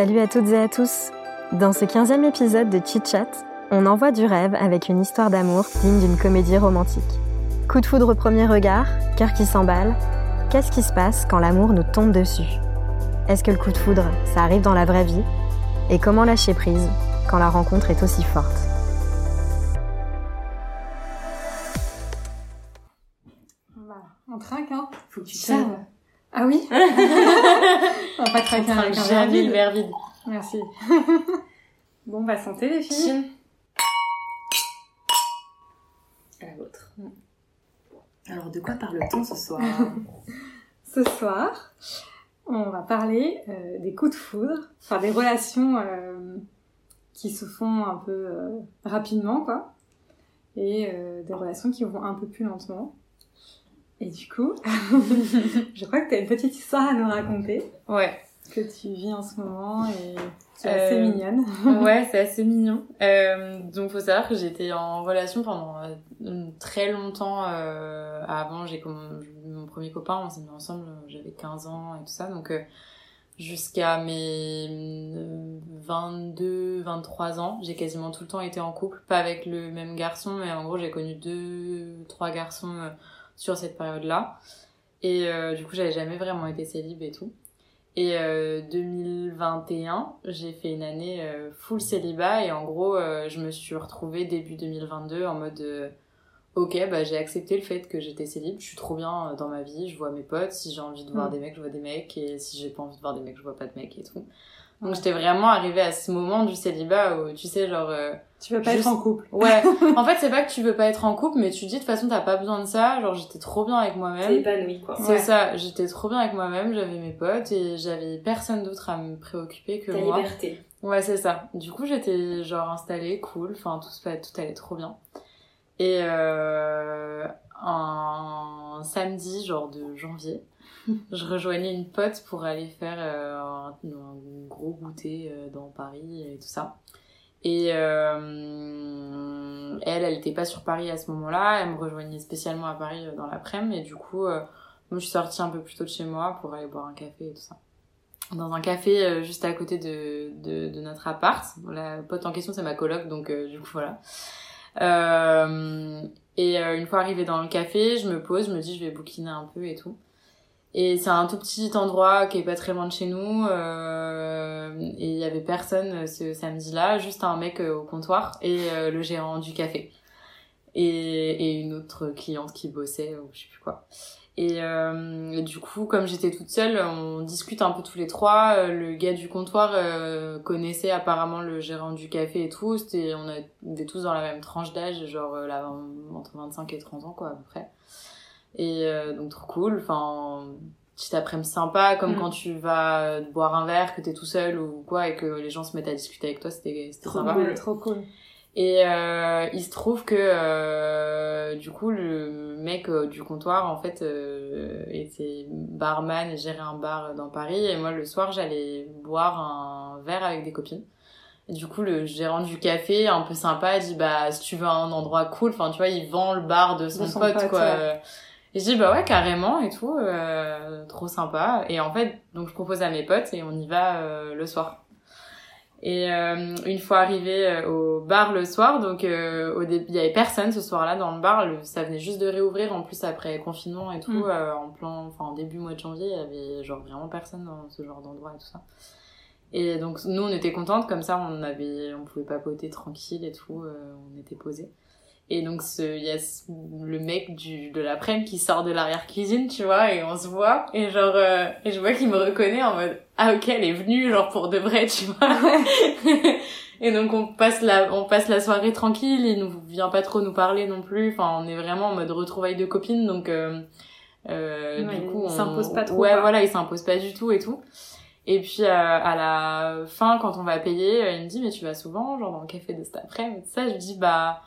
Salut à toutes et à tous. Dans ce 15e épisode de Chit Chat, on envoie du rêve avec une histoire d'amour digne d'une comédie romantique. Coup de foudre au premier regard, cœur qui s'emballe. Qu'est-ce qui se passe quand l'amour nous tombe dessus? Est-ce que le coup de foudre, ça arrive dans la vraie vie? Et comment lâcher prise quand la rencontre est aussi forte? Voilà, on trinque, hein? Faut que tu Ça. Ah oui On va pas trinquer avec un verre vide. verre vide. Merci. bon, bah santé les filles. À la vôtre. Alors, de quoi parle-t-on ce soir Ce soir, on va parler euh, des coups de foudre, enfin des relations euh, qui se font un peu euh, rapidement, quoi, et euh, des relations qui vont un peu plus lentement. Et du coup, je crois que tu as une petite histoire à nous raconter Ouais. que tu vis en ce moment et qui est assez Euh, mignonne. Ouais, c'est assez mignon. Euh, donc, faut savoir que j'étais en relation pendant euh, très longtemps. Euh, avant, j'ai comme mon premier copain, on s'est mis ensemble, j'avais 15 ans et tout ça. Donc, jusqu'à mes euh, 22, 23 ans, j'ai quasiment tout le temps été en couple. Pas avec le même garçon, mais en gros, j'ai connu deux, trois garçons sur cette période-là. Et euh, du coup, j'avais jamais vraiment été célib et tout. Et euh, 2021, j'ai fait une année euh, full célibat et en gros, euh, je me suis retrouvée début 2022 en mode ok, bah j'ai accepté le fait que j'étais célib, je suis trop bien dans ma vie, je vois mes potes, si j'ai envie de voir Mm. des mecs, je vois des mecs et si j'ai pas envie de voir des mecs, je vois pas de mecs et tout. Donc j'étais vraiment arrivée à ce moment du célibat où tu sais genre Tu veux pas Juste- être en couple. ouais, en fait c'est pas que tu veux pas être en couple mais tu dis de toute façon t'as pas besoin de ça, genre j'étais trop bien avec moi-même. T'es épanoui, quoi. C'est Ouais. ça, j'étais trop bien avec moi-même, j'avais mes potes et j'avais personne d'autre à me préoccuper que Ta moi. liberté. Ouais, c'est ça. Du coup, j'étais genre installée, cool, enfin tout, se tout allait trop bien. Et euh, un samedi, genre de janvier, je rejoignais une pote pour aller faire euh, un, un gros goûter euh, dans Paris et tout ça. Et euh, elle, elle était pas sur Paris à ce moment-là, elle me rejoignait spécialement à Paris euh, dans l'après-midi et du coup, euh, moi je suis sortie un peu plus tôt de chez moi pour aller boire un café et tout ça. Dans un café euh, juste à côté de, de, de notre appart. La pote en question c'est ma coloc donc euh, du coup voilà. Euh, et une fois arrivée dans le café, je me pose, je me dis je vais bouquiner un peu et tout. Et c'est un tout petit endroit qui est pas très loin de chez nous. euh, et il y avait personne euh, ce samedi-là, juste un mec euh, au comptoir et euh, le gérant du café. Et, et une autre cliente qui bossait ou je sais plus quoi. Et, et du coup, comme j'étais toute seule, on discute un peu tous les trois. Le gars du comptoir connaissait apparemment le gérant du café et tout. C'était, on était tous dans la même tranche d'âge, genre là, entre 25 et 30 ans, quoi, à peu près. Et euh, donc trop cool. Enfin, petite après-midi sympa, comme Mm. quand tu vas euh, boire un verre, que t'es tout seul ou quoi, et que les gens se mettent à discuter avec toi, c'était c'était Trop sympa. cool. Trop cool. Et euh, il se trouve que euh, du coup le mec euh, du comptoir en fait euh, était barman et gérait un bar dans Paris et moi le soir j'allais boire un verre avec des copines. Et du coup le gérant du café un peu sympa dit bah si tu veux un endroit cool enfin tu vois il vend le bar de son, son pote, pote, quoi. ouais. Et je dis bah ouais carrément et tout euh, trop sympa et en fait donc je propose à mes potes et on y va euh, le soir. Et euh, une fois arrivé euh, au bar le soir, donc euh, au début il y avait personne ce soir-là dans le bar, le, ça venait juste de réouvrir en plus après confinement et tout, Mm. euh, en plein, enfin en début mois de janvier, il y avait genre vraiment personne dans ce genre d'endroit et tout ça. Et donc nous on était contentes comme ça, on avait, on pouvait papoter tranquille et tout, euh, on était posés. Et donc ce- il y a ce- le mec du de l'après-midi qui sort de l'arrière cuisine, tu vois, et on se voit et genre euh, et je vois qu'il me reconnaît en mode ah ok elle est venue genre pour de vrai, tu vois. et donc on passe la on passe la soirée tranquille, il nous vient pas trop nous parler non plus. Enfin on est vraiment en mode retrouvailles de copines donc euh, euh, Ouais, du il coup on s'impose pas trop, Ouais voilà il s'impose pas du tout et tout. Et puis euh, à la fin, quand on va payer, euh, il me dit mais tu vas souvent, genre dans le café de cet après-midi, ça. Je lui dis bah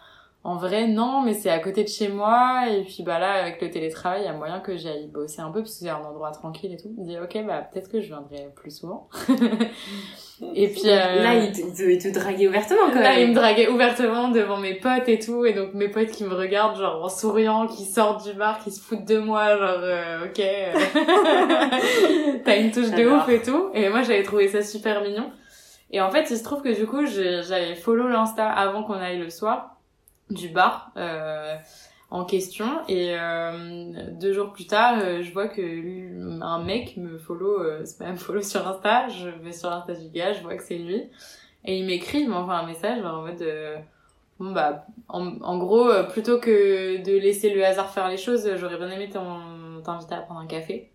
en vrai non, mais c'est à côté de chez moi. Et puis bah là avec le télétravail, il y a moyen que j'aille bosser un peu parce que c'est un endroit tranquille et tout. Il me dit ok bah peut-être que je viendrai plus souvent. et puis euh, Là, il te, il te, il te draguait ouvertement quand Là, il même. me draguait ouvertement devant mes potes et tout, et donc mes potes qui me regardent genre en souriant, qui sortent du bar, qui se foutent de moi, genre euh, ok, euh, t'as une touche de ouf et tout. Et moi j'avais trouvé ça super mignon. Et en fait, il se trouve que du coup, j'avais follow l'insta avant qu'on aille le soir du bar euh, en question, et euh, deux jours plus tard, euh, je vois que un mec me follow, euh, spam follow sur Insta. Je vais sur Insta du gars, je vois que c'est lui. Et il m'écrit, il m'envoie un message en mode euh, bon bah en, en gros euh, plutôt que de laisser le hasard faire les choses, j'aurais bien aimé t'inviter à prendre un café.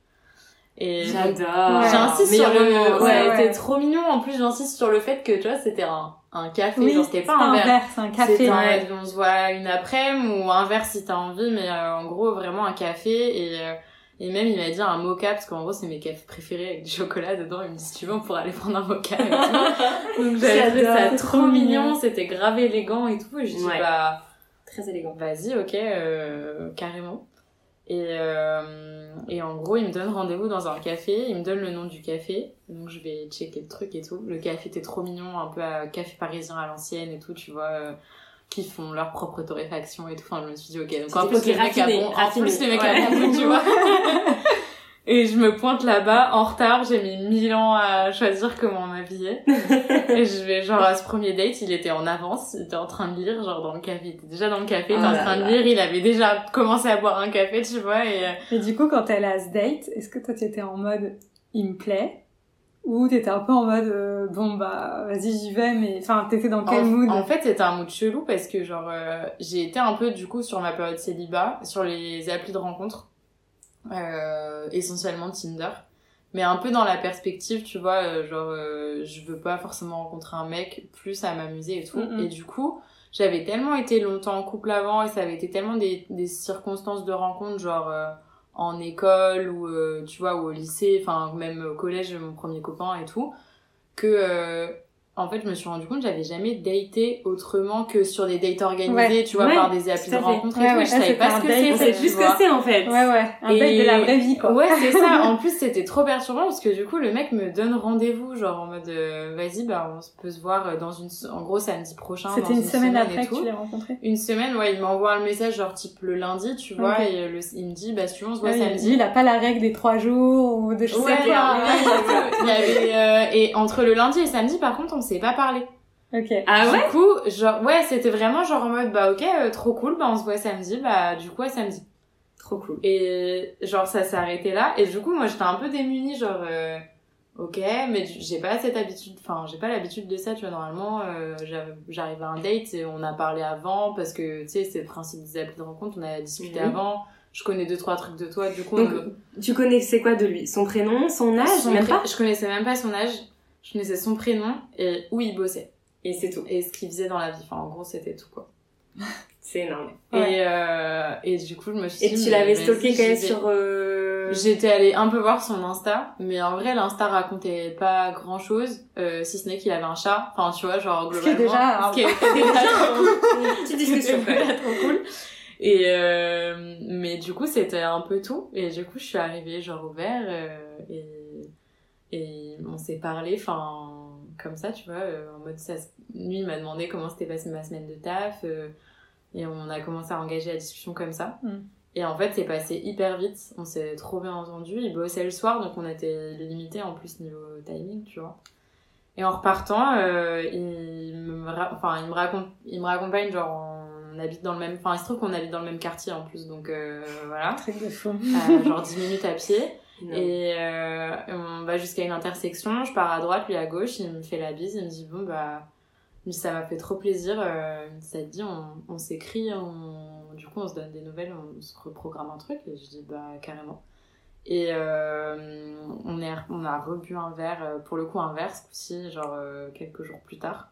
Et J'adore. J'insiste sur le ouais, ouais, trop mignon en plus j'insiste sur le fait que tu vois c'était un un café Oui, c'était pas un verre. c'est un café. un- on se voit une après-midi ou un verre si t'as envie, mais euh, en gros vraiment un café et euh, et même il m'a dit un mocha parce qu'en gros c'est mes cafés préférés avec du chocolat dedans. Il me dit si tu veux on pourra aller prendre un mocha. et tout. Donc j'avais trouvé ça trop mignon, c'était grave élégant et tout. Et je dis Ouais. bah Très élégant. vas-y ok euh, carrément. Et euh, et en gros il me donne rendez-vous dans un café, il me donne le nom du café, donc je vais checker le truc et tout. Le café était trop mignon, un peu à café parisien à l'ancienne et tout, tu vois. euh, qui font leur propre torréfaction et tout. Enfin, je me suis dit, ok, donc en plus, les mecs raffiné, bon, en raffiné. plus, les mecs à bon, tu vois. Et je me pointe là-bas, en retard, j'ai mis mille ans à choisir comment m'habiller. et je vais, genre, à ce premier date, il était en avance, il était en train de lire, genre, dans le café. Il était déjà dans le café, il était Oh en là train de là. lire, il avait déjà commencé à boire un café, tu vois, et euh, Et du coup, quand t'es allée à ce date, est-ce que toi t'étais en mode il me plaît? Ou t'étais un peu en mode euh, bon bah vas-y j'y vais mais enfin t'étais dans quel en, mood? en fait, c'était un mood chelou parce que, genre, euh, j'ai été un peu, du coup, sur ma période célibat, sur les applis de rencontres, euh, essentiellement Tinder. Mais un peu dans la perspective, tu vois, euh, genre, euh, je veux pas forcément rencontrer un mec, plus à m'amuser et tout. Et du coup, j'avais tellement été longtemps en couple avant et ça avait été tellement des, des circonstances de rencontre, genre, euh, en école ou, euh, tu vois, ou au lycée, enfin, même au collège, mon premier copain et tout, que, euh, en fait, je me suis rendu compte que j'avais jamais daté autrement que sur des dates organisées, Ouais. tu vois, Ouais, par des tout applis de rencontre et tout. ouais, et je là, savais pas ce que c'est. Plus tu ce que c'est en fait. ouais ouais un Et- date de la vraie vie quoi Ouais, c'est ça. En plus, c'était trop perturbant parce que du coup, le mec me donne rendez-vous, genre en mode, euh, vas-y, bah, on peut se voir euh, dans une, en gros, samedi prochain. c'était une semaine et après que tout. tu l'as rencontré Une semaine, ouais, il m'envoie un message, genre type le lundi, tu vois, et euh, le, il me dit, bah, si tu veux, on se voit il- samedi. il a pas la règle des trois jours ou de je sais Ouais, pas. ouais, il y avait, et entre le lundi et samedi, par contre, on s'est pas parlé. ok. Ah ouais? Du coup, genre, ouais, c'était vraiment genre en mode, bah, ok, euh, trop cool, bah, on se voit samedi, bah, du coup, à samedi. Trop cool. Et genre ça s'est arrêté là. Et du coup moi j'étais un peu démunie genre euh, ok mais du- j'ai pas cette habitude enfin j'ai pas l'habitude de ça tu vois normalement euh, j'arrive- à un date et on a parlé avant parce que tu sais c'est le principe des applis de rencontre on a discuté avant. Je connais deux trois trucs de toi du coup Donc, on me- Tu connaissais quoi de lui? Son prénom, son âge, son même pré- pas? je connaissais même pas son âge je connaissais son prénom et où il bossait Et c'est tout. et ce qu'il faisait dans la vie enfin en gros c'était tout quoi C'est énorme. Ouais. et euh, et du coup je me suis Et dit tu mais l'avais stalké quand même sur... Euh... J'étais allée un peu voir son Insta, mais en vrai, l'Insta racontait pas grand chose, euh, si ce n'est qu'il avait un chat. Enfin, tu vois, genre, est globalement. déjà ce qui était déjà trop- Une petite discussion. trop cool. Et, euh, mais du coup, c'était un peu tout. Et du coup, je suis arrivée, genre, au vert, euh, et, et on s'est parlé, enfin, comme ça, tu vois, euh, en mode, ça, lui, il m'a demandé comment s'était passée ma semaine de taf, euh, et on a commencé à engager la discussion comme ça. Mm. Et en fait, c'est passé hyper vite. On s'est trop bien entendu. Il bossait le soir, donc on était limité en plus niveau timing, tu vois. Et en repartant, euh, il me, enfin, il me raconte, il me raccompagne genre on habite dans le même, enfin il se trouve qu'on habite dans le même quartier en plus, donc euh, voilà, truc de fou Euh, genre 10 minutes à pied. Non. Et euh, on va jusqu'à une intersection, je pars à droite, lui à gauche, il me fait la bise, il me dit bon bah ça m'a fait trop plaisir, euh, ça te dit on, on s'écrit, on, du coup on se donne des nouvelles, on se reprogramme un truc, et je dis bah carrément. Et euh, on, est, on a rebu un verre, euh, pour le coup un verre ce coup-ci, genre euh, quelques jours plus tard.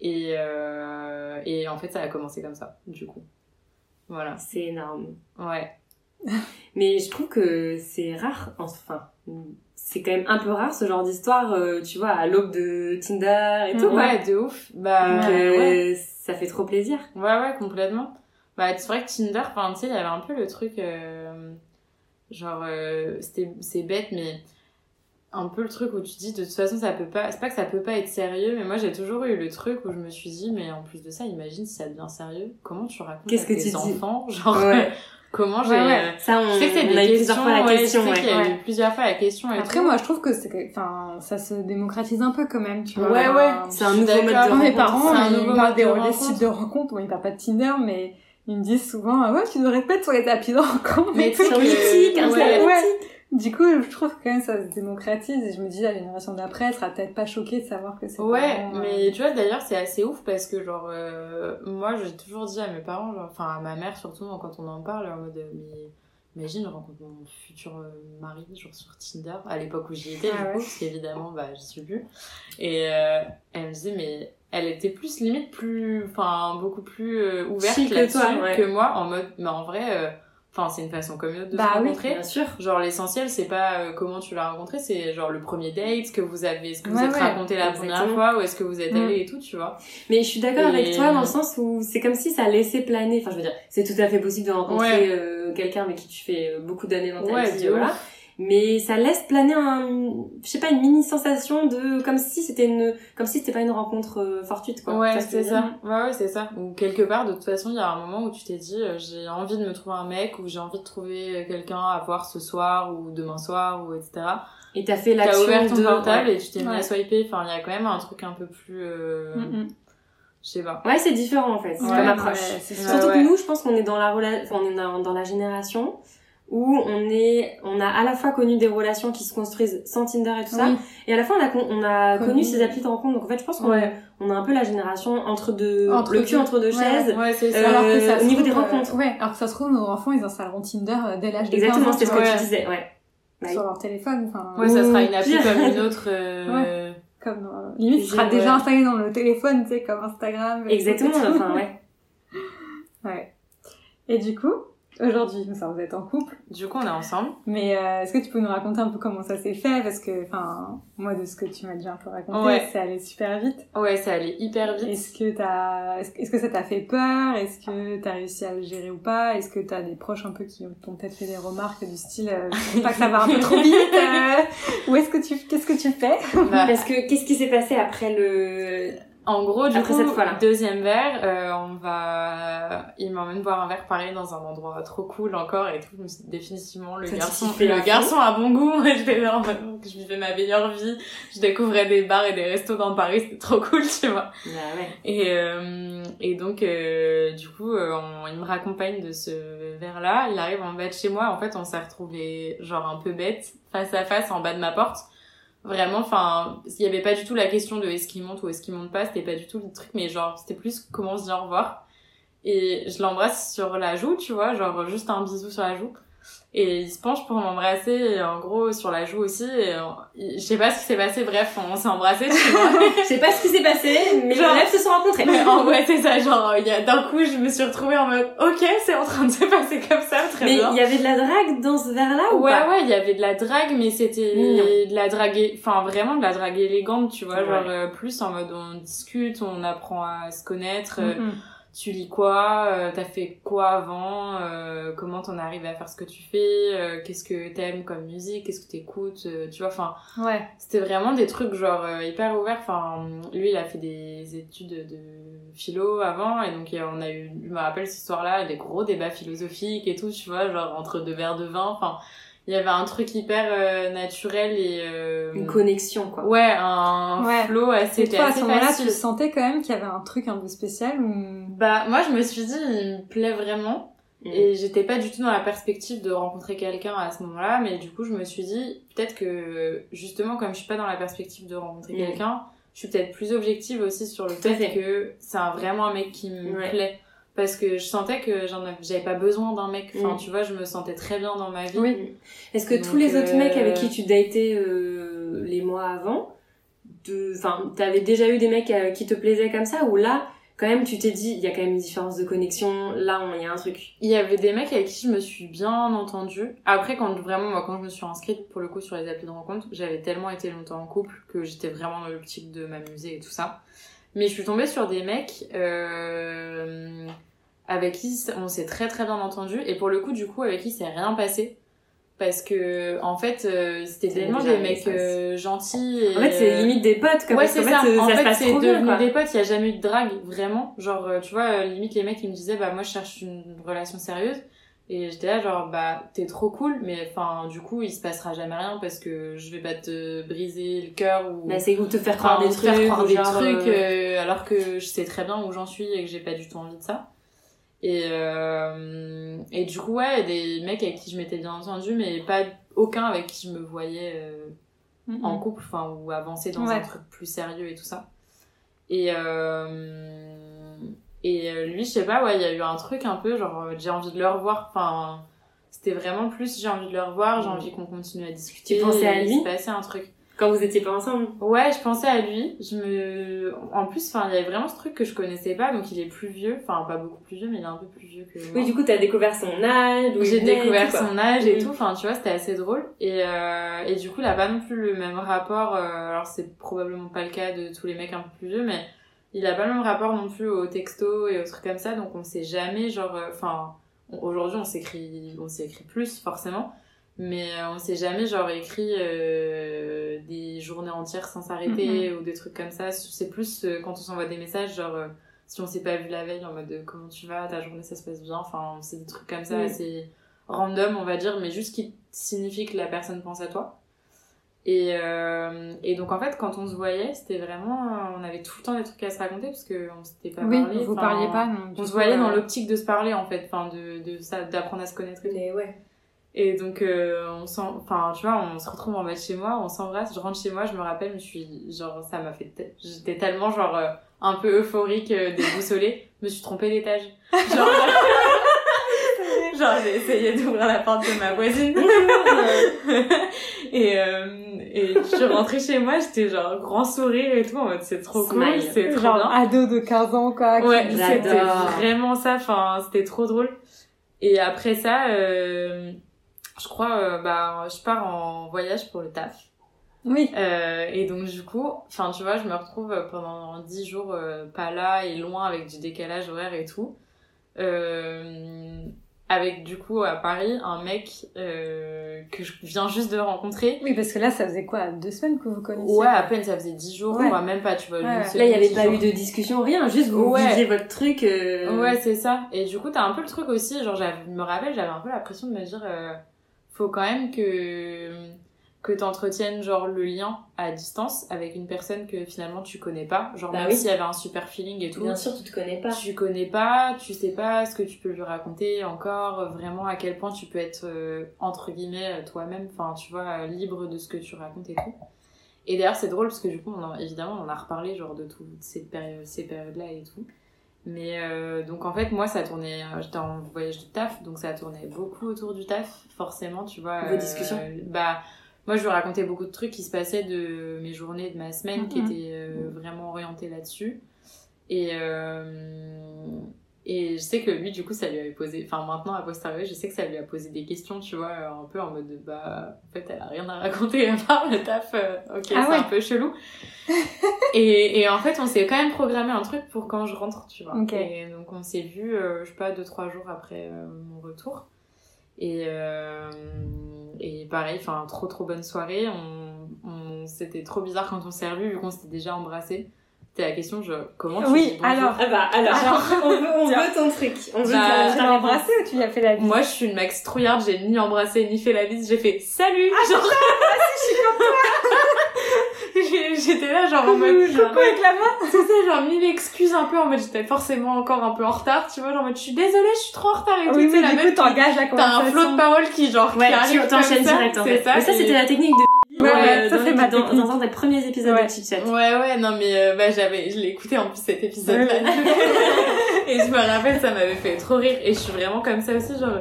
Et, euh, et en fait ça a commencé comme ça, du coup. Voilà, C'est énorme. ouais. Mais je trouve que c'est rare, enfin, c'est quand même un peu rare ce genre d'histoire, euh, tu vois, à l'aube de Tinder et tout. quoi. Ouais, de ouf. Bah, Donc, ouais. euh, ouais. ça fait trop plaisir. Ouais, ouais, complètement. Bah, c'est vrai que Tinder, enfin, tu sais, il y avait un peu le truc, euh, genre, euh, c'est bête, mais un peu le truc où tu dis, de toute façon, ça peut pas, c'est pas que ça peut pas être sérieux, mais moi, j'ai toujours eu le truc où je me suis dit, mais en plus de ça, imagine si ça devient sérieux, comment tu racontes Qu'est-ce que tes tu dis enfants, genre, Ouais. Comment j'ai, Ouais, ouais. euh, Ça, on, je sais que c'est on a des questions, plusieurs fois la ouais, question, je sais ouais. qu'il y a ouais. eu plusieurs fois la question et Après, tout. moi, je trouve que c'est, enfin, ça se démocratise un peu quand même, tu vois. Ouais, ouais. C'est un nouveau mode de mes rencontre. parents, C'est un ils me parlent des, de des rencontre. sites de rencontres, bon, ils parlent pas de Tinder, mais ils me disent souvent, ah ouais, tu devrais peut-être sur les tapis de rencontres. Mais et tout. tu sais Sur que- Mythique, un ouais. Du coup, je trouve que quand même ça se démocratise et je me dis la génération d'après elle sera peut-être pas choquée de savoir que c'est Ouais, vraiment, euh, mais tu vois, d'ailleurs, c'est assez ouf parce que, genre, euh, moi, j'ai toujours dit à mes parents, genre, enfin, à ma mère surtout, quand on en parle, en mode, euh, mais imagine, je rencontre mon futur euh, mari, genre, sur Tinder, à l'époque où j'y étais, Ah du ouais. coup, parce qu'évidemment, bah, j'y suis plus. Et euh, elle me disait, mais elle était plus, limite, plus, enfin, beaucoup plus euh, ouverte là-dessus toi, ouais. que moi, en mode, mais en vrai, euh, enfin, c'est une façon comme une autre de Bah se oui, rencontrer. Bien sûr. Genre l'essentiel c'est pas euh, comment tu l'as rencontré, c'est genre le premier date, ce que vous avez, ce que vous Ouais, êtes ouais, raconté la première fois, où est-ce que vous êtes Mm. allé et tout, tu vois. Mais je suis d'accord Et- avec toi dans le sens où c'est comme si ça laissait planer. Enfin, je veux dire, c'est tout à fait possible de rencontrer euh, quelqu'un avec qui tu fais euh, beaucoup d'années dans ta Ouais, vie, voilà. ouf. Mais ça laisse planer un, je sais pas, une mini sensation de, comme si c'était une, comme si c'était pas une rencontre euh, fortuite, quoi. Ouais, c'est ça. Ouais, ouais, c'est ça. Ou quelque part, de toute façon, il y a un moment où tu t'es dit, euh, j'ai envie de me trouver un mec, ou j'ai envie de trouver quelqu'un à voir ce soir, ou demain soir, ou etc. Et t'as fait T'as l'action ouvert ton de, portable ouais. et tu t'es mis Ouais. à swiper. Enfin, il y a quand même un truc un peu plus, euh, Mm, mm. je sais pas. Ouais, c'est différent, en fait. C'est Ouais, comme approche. Surtout Ouais, que nous, je pense qu'on est dans la rela- enfin, on est dans, dans la génération où on est, on a à la fois connu des relations qui se construisent sans Tinder et tout ça, et à la fois on a, con- on a Connu. connu ces applis de rencontre. Donc en fait, je pense qu'on Ouais. on a un peu la génération entre deux, Entre le cul deux. entre deux Ouais, chaises. Ouais, c'est Euh, ça. alors que ça au niveau trouve, des rencontres. euh, ouais, alors que ça se trouve, nos enfants, ils installeront Tinder euh, dès l'âge de 15 Exactement, c'est ce que tu disais, ouais. Bah, sur leur téléphone. Enfin, Ouais, ça sera une appli comme une autre. euh, comme, euh, limite, ce sera Ouais. déjà installé dans le téléphone, tu sais, comme Instagram. Exactement, enfin ouais. Ouais. Et du coup, aujourd'hui, enfin, vous êtes en couple, Du coup, on est ensemble. mais euh, est-ce que tu peux nous raconter un peu comment ça s'est fait? Parce que, enfin, moi, de ce que tu m'as déjà un peu raconté, Ouais. c'est allé super vite. Ouais, ça allait hyper vite. Est-ce que t'as, est-ce que ça t'a fait peur? Est-ce que t'as réussi à le gérer ou pas? Est-ce que t'as des proches un peu qui t'ont peut-être fait des remarques du style, euh, pas que ça va un peu trop vite euh, Ou est-ce que tu, qu'est-ce que tu fais? Bah, Parce que qu'est-ce qui s'est passé après le En gros, du Après coup, cette fois-là. deuxième verre, euh, on va, il m'emmène boire un verre pareil dans un endroit trop cool encore et tout. Définitivement, le Ça garçon, le garçon a bon goût. J'étais là je vivais ma meilleure vie. Je découvrais des bars et des restos dans Paris. C'était trop cool, tu vois. Bah ouais. Et, euh, et donc, euh, du coup, euh, on- il me raccompagne de ce verre-là. Il arrive en bas de chez moi. En fait, on s'est retrouvés genre un peu bêtes, face à face, en bas de ma porte. Vraiment, enfin, il y avait pas du tout la question de est-ce qu'il monte ou est-ce qu'il monte pas. C'était pas du tout le truc, mais genre, c'était plus comment se dit au revoir. Et je l'embrasse sur la joue, tu vois, genre juste un bisou sur la joue. Et il se penche pour m'embrasser, en gros, sur la joue aussi. Et je sais pas ce qui s'est passé, bref, on s'est tu vois. Je sais pas ce qui s'est passé, mais Genre- les rêves se sont rencontrés. En ouais, c'est ça, genre, il y a, d'un coup, je me suis retrouvée en mode, ok, c'est en train de se passer comme ça, très Mais il y avait de la drague dans ce verre-là ou Ouais, pas ouais, il y avait de la drague, mais c'était de la drague, enfin, vraiment de la drague élégante, tu vois, Ouais. genre, euh, plus en mode, on discute, on apprend à se connaître, euh, Mm, mm. Tu lis quoi, euh, t'as fait quoi avant, euh, comment t'en es arrivé à faire ce que tu fais, euh, qu'est-ce que t'aimes comme musique, qu'est-ce que t'écoutes, euh, tu vois, enfin, Ouais. c'était vraiment des trucs genre euh, hyper ouverts. Enfin, lui, il a fait des études de philo avant, et donc on a eu, je me rappelle cette histoire-là, des gros débats philosophiques et tout, tu vois, genre entre deux verres de vin. Enfin, il y avait un truc hyper euh, naturel et euh, Une connexion, quoi. ouais, un Ouais. flow assez, Et toi, à ce moment-là, tu sentais quand même qu'il y avait un truc un peu spécial ou... Bah, moi, je me suis dit, il me plaît vraiment. Mm. Et j'étais pas du tout dans la perspective de rencontrer quelqu'un à ce moment-là, mais du coup, je me suis dit, peut-être que, justement, comme je suis pas dans la perspective de rencontrer Mm. quelqu'un, je suis peut-être plus objective aussi sur le fait, fait. que c'est vraiment un mec qui me Ouais. plaît. Parce que je sentais que j'avais pas besoin d'un mec. Enfin, Mm. tu vois, je me sentais très bien dans ma vie. Oui. Est-ce que Donc, tous les autres euh, mecs avec qui tu datais euh, les mois avant, de... enfin, t'avais déjà eu des mecs euh, qui te plaisaient comme ça ou là, quand même tu t'es dit il y a quand même une différence de connexion là il y a un truc Il y avait des mecs avec qui je me suis bien entendue. Après, quand vraiment, moi, quand je me suis inscrite pour le coup sur les applis de rencontre, j'avais tellement été longtemps en couple que j'étais vraiment dans l'optique de m'amuser et tout ça. Mais je suis tombée sur des mecs euh, avec qui on s'est très très bien entendu et pour le coup, du coup, avec qui c'est rien passé. Parce que, en fait, euh, c'était tellement des mecs euh, gentils. Et, en fait c'est limite des potes quoi Ouais, c'est ça. fait, En ça se fait, passe c'est trop bien devenu quoi des potes. Il y a jamais eu de drague, vraiment. Genre, tu vois, limite les mecs ils me disaient, bah moi je cherche une relation sérieuse. Et j'étais là genre, bah t'es trop cool, mais enfin du coup il se passera jamais rien parce que je vais pas te briser le cœur ou mais c'est ou te faire croire des faire trucs croire ou des genre, trucs euh, euh, alors que je sais très bien où j'en suis et que j'ai pas du tout envie de ça. Et, euh, et du coup, ouais, des mecs avec qui je m'étais bien entendue, mais pas aucun avec qui je me voyais euh, Mhm. en couple, enfin, ou avancer dans un Ouais. truc plus sérieux et tout ça. Et, euh, et euh, lui, je sais pas, ouais, il y a eu un truc un peu, genre, euh, j'ai envie de le revoir, enfin, c'était vraiment plus, j'ai envie de le revoir, j'ai Mhm. envie qu'on continue à discuter. Tu pensais à lui Il passait un truc. quand vous étiez pas ensemble Ouais, je pensais à lui. Je me, en plus, enfin, il y avait vraiment ce truc que je connaissais pas, donc il est plus vieux, enfin pas beaucoup plus vieux, mais il est un peu plus vieux que moi. oui du coup t'as découvert son âge J'ai découvert tout, son âge et Mhm. tout, enfin tu vois, c'était assez drôle. Et, euh, et du coup, il a pas non plus le même rapport, euh, alors c'est probablement pas le cas de tous les mecs un peu plus vieux, mais il a pas le même rapport non plus aux textos et aux trucs comme ça, donc on sait jamais, genre, euh, enfin, aujourd'hui on s'écrit, on s'écrit plus forcément, mais euh, on s'est jamais genre écrit euh, des journées entières sans s'arrêter ou des trucs comme ça. C'est plus euh, quand on s'envoie des messages, genre si on s'est pas vu la veille en mode comment tu vas, ta journée ça se passe bien, enfin c'est des trucs comme ça, Oui. c'est random on va dire, mais juste qui signifie que la personne pense à toi. Et, euh, et donc en fait quand on se voyait, c'était vraiment, euh, on avait tout le temps des trucs à se raconter parce que on s'était pas Oui, parlé. vous parliez pas, non. On se voyait euh, dans l'optique de se parler en fait, enfin de, de ça, d'apprendre à se connaître. et ouais Et donc, euh, on s'en, enfin, tu vois, on se retrouve en bas de chez moi, on s'embrasse, je rentre chez moi, je me rappelle, je me suis, genre, ça m'a fait, j'étais tellement, genre, euh, un peu euphorique, euh, déboussolée, je me suis trompée d'étage. Genre, genre, j'ai essayé d'ouvrir la porte de ma voisine. et, euh, et je suis rentrée chez moi, j'étais genre, grand sourire et tout, en mode, c'est trop cool, Smile. c'est trop Genre bien. ado de 15 ans, quoi. Ouais, c'était vraiment ça. Enfin, c'était trop drôle. Et après ça, euh, je crois, euh, bah, je pars en voyage pour le taf. Oui. Euh, et donc du coup, enfin, tu vois, je me retrouve pendant 10 jours euh, pas là et loin avec du décalage horaire et tout. Euh, avec du coup à Paris un mec euh, que je viens juste de rencontrer. Oui, parce que là, ça faisait quoi Deux semaines que vous connaissiez Ouais, à peine ça faisait 10 jours, Ouais. voire même pas, tu vois. Ouais, une ouais. semaine, là il y avait 10 pas jours. eu de discussion rien juste vous Ouais. viviez votre truc euh, Ouais, c'est ça. Et du coup, t'as un peu le truc aussi, genre, j'avais- je me rappelle, j'avais un peu la pression de me dire, euh, faut quand même que, que t'entretiennes, genre, le lien à distance avec une personne que finalement tu connais pas. Genre, Bah même oui. s'il y avait un super feeling et tout. bien sûr tu te connais pas Tu connais pas, tu sais pas ce que tu peux lui raconter encore, vraiment à quel point tu peux être, euh, entre guillemets, euh, toi-même, enfin, tu vois, euh, libre de ce que tu racontes et tout. Et d'ailleurs, c'est drôle parce que du coup, on en- évidemment, on en a reparlé, genre, de toutes ces périodes, ces périodes-là et tout. Mais euh, donc, en fait, moi, ça tournait, j'étais en voyage de taf, donc ça tournait beaucoup autour du taf, forcément, tu vois. Vos discussions Bah, moi, je lui racontais beaucoup de trucs qui se passaient de mes journées, de ma semaine, qui Mhm. étaient euh, vraiment orientées là-dessus. Et, euh, et je sais que lui, du coup, ça lui avait posé, enfin maintenant, à posteriori, je sais que ça lui a posé des questions, tu vois, euh, un peu en mode, de, bah, en fait, elle a rien à raconter à part le taf, euh, ok, Ah c'est ouais. un peu chelou. et, et en fait, on s'est quand même programmé un truc pour quand je rentre, tu vois. Ok. Et donc, on s'est vu, je sais pas, deux, trois jours après mon retour. Et, et pareil, enfin, trop trop bonne soirée. On, on, c'était trop bizarre quand on s'est revus, vu qu'on s'était déjà embrassés. C'était la question, je, comment tu Oui, dis alors. ah bah alors Alors, on veut on veut ton truc on veut Bah, Tu l'as embrassé ou tu lui as fait la bise Moi, je suis une Max trouillarde, j'ai ni embrassé ni fait la bise, j'ai fait salut! Ah, genre... J'ai- J'étais là, genre en mode, Coucou avec la main tu sais, genre mille excuses un peu en mode, j'étais forcément encore un peu en retard, tu vois, genre en mode, je suis désolée, je suis trop en retard et tout, Oui, tu sais, oui, la du coup, t'engages la T'as un flot de conversation. paroles qui, genre, ouais qui arrive tu t'enchaînes direct en c'est fait ça, mais ça c'était la technique de Ouais, ouais, ça dans, c'est ma dans, technique. dans un des premiers épisodes Ouais. de Chit Chat Ouais, ouais, non, mais euh, bah, j'avais, je l'ai écouté en plus cet épisode-là. et je me rappelle, ça m'avait fait trop rire. Et je suis vraiment comme ça aussi, genre,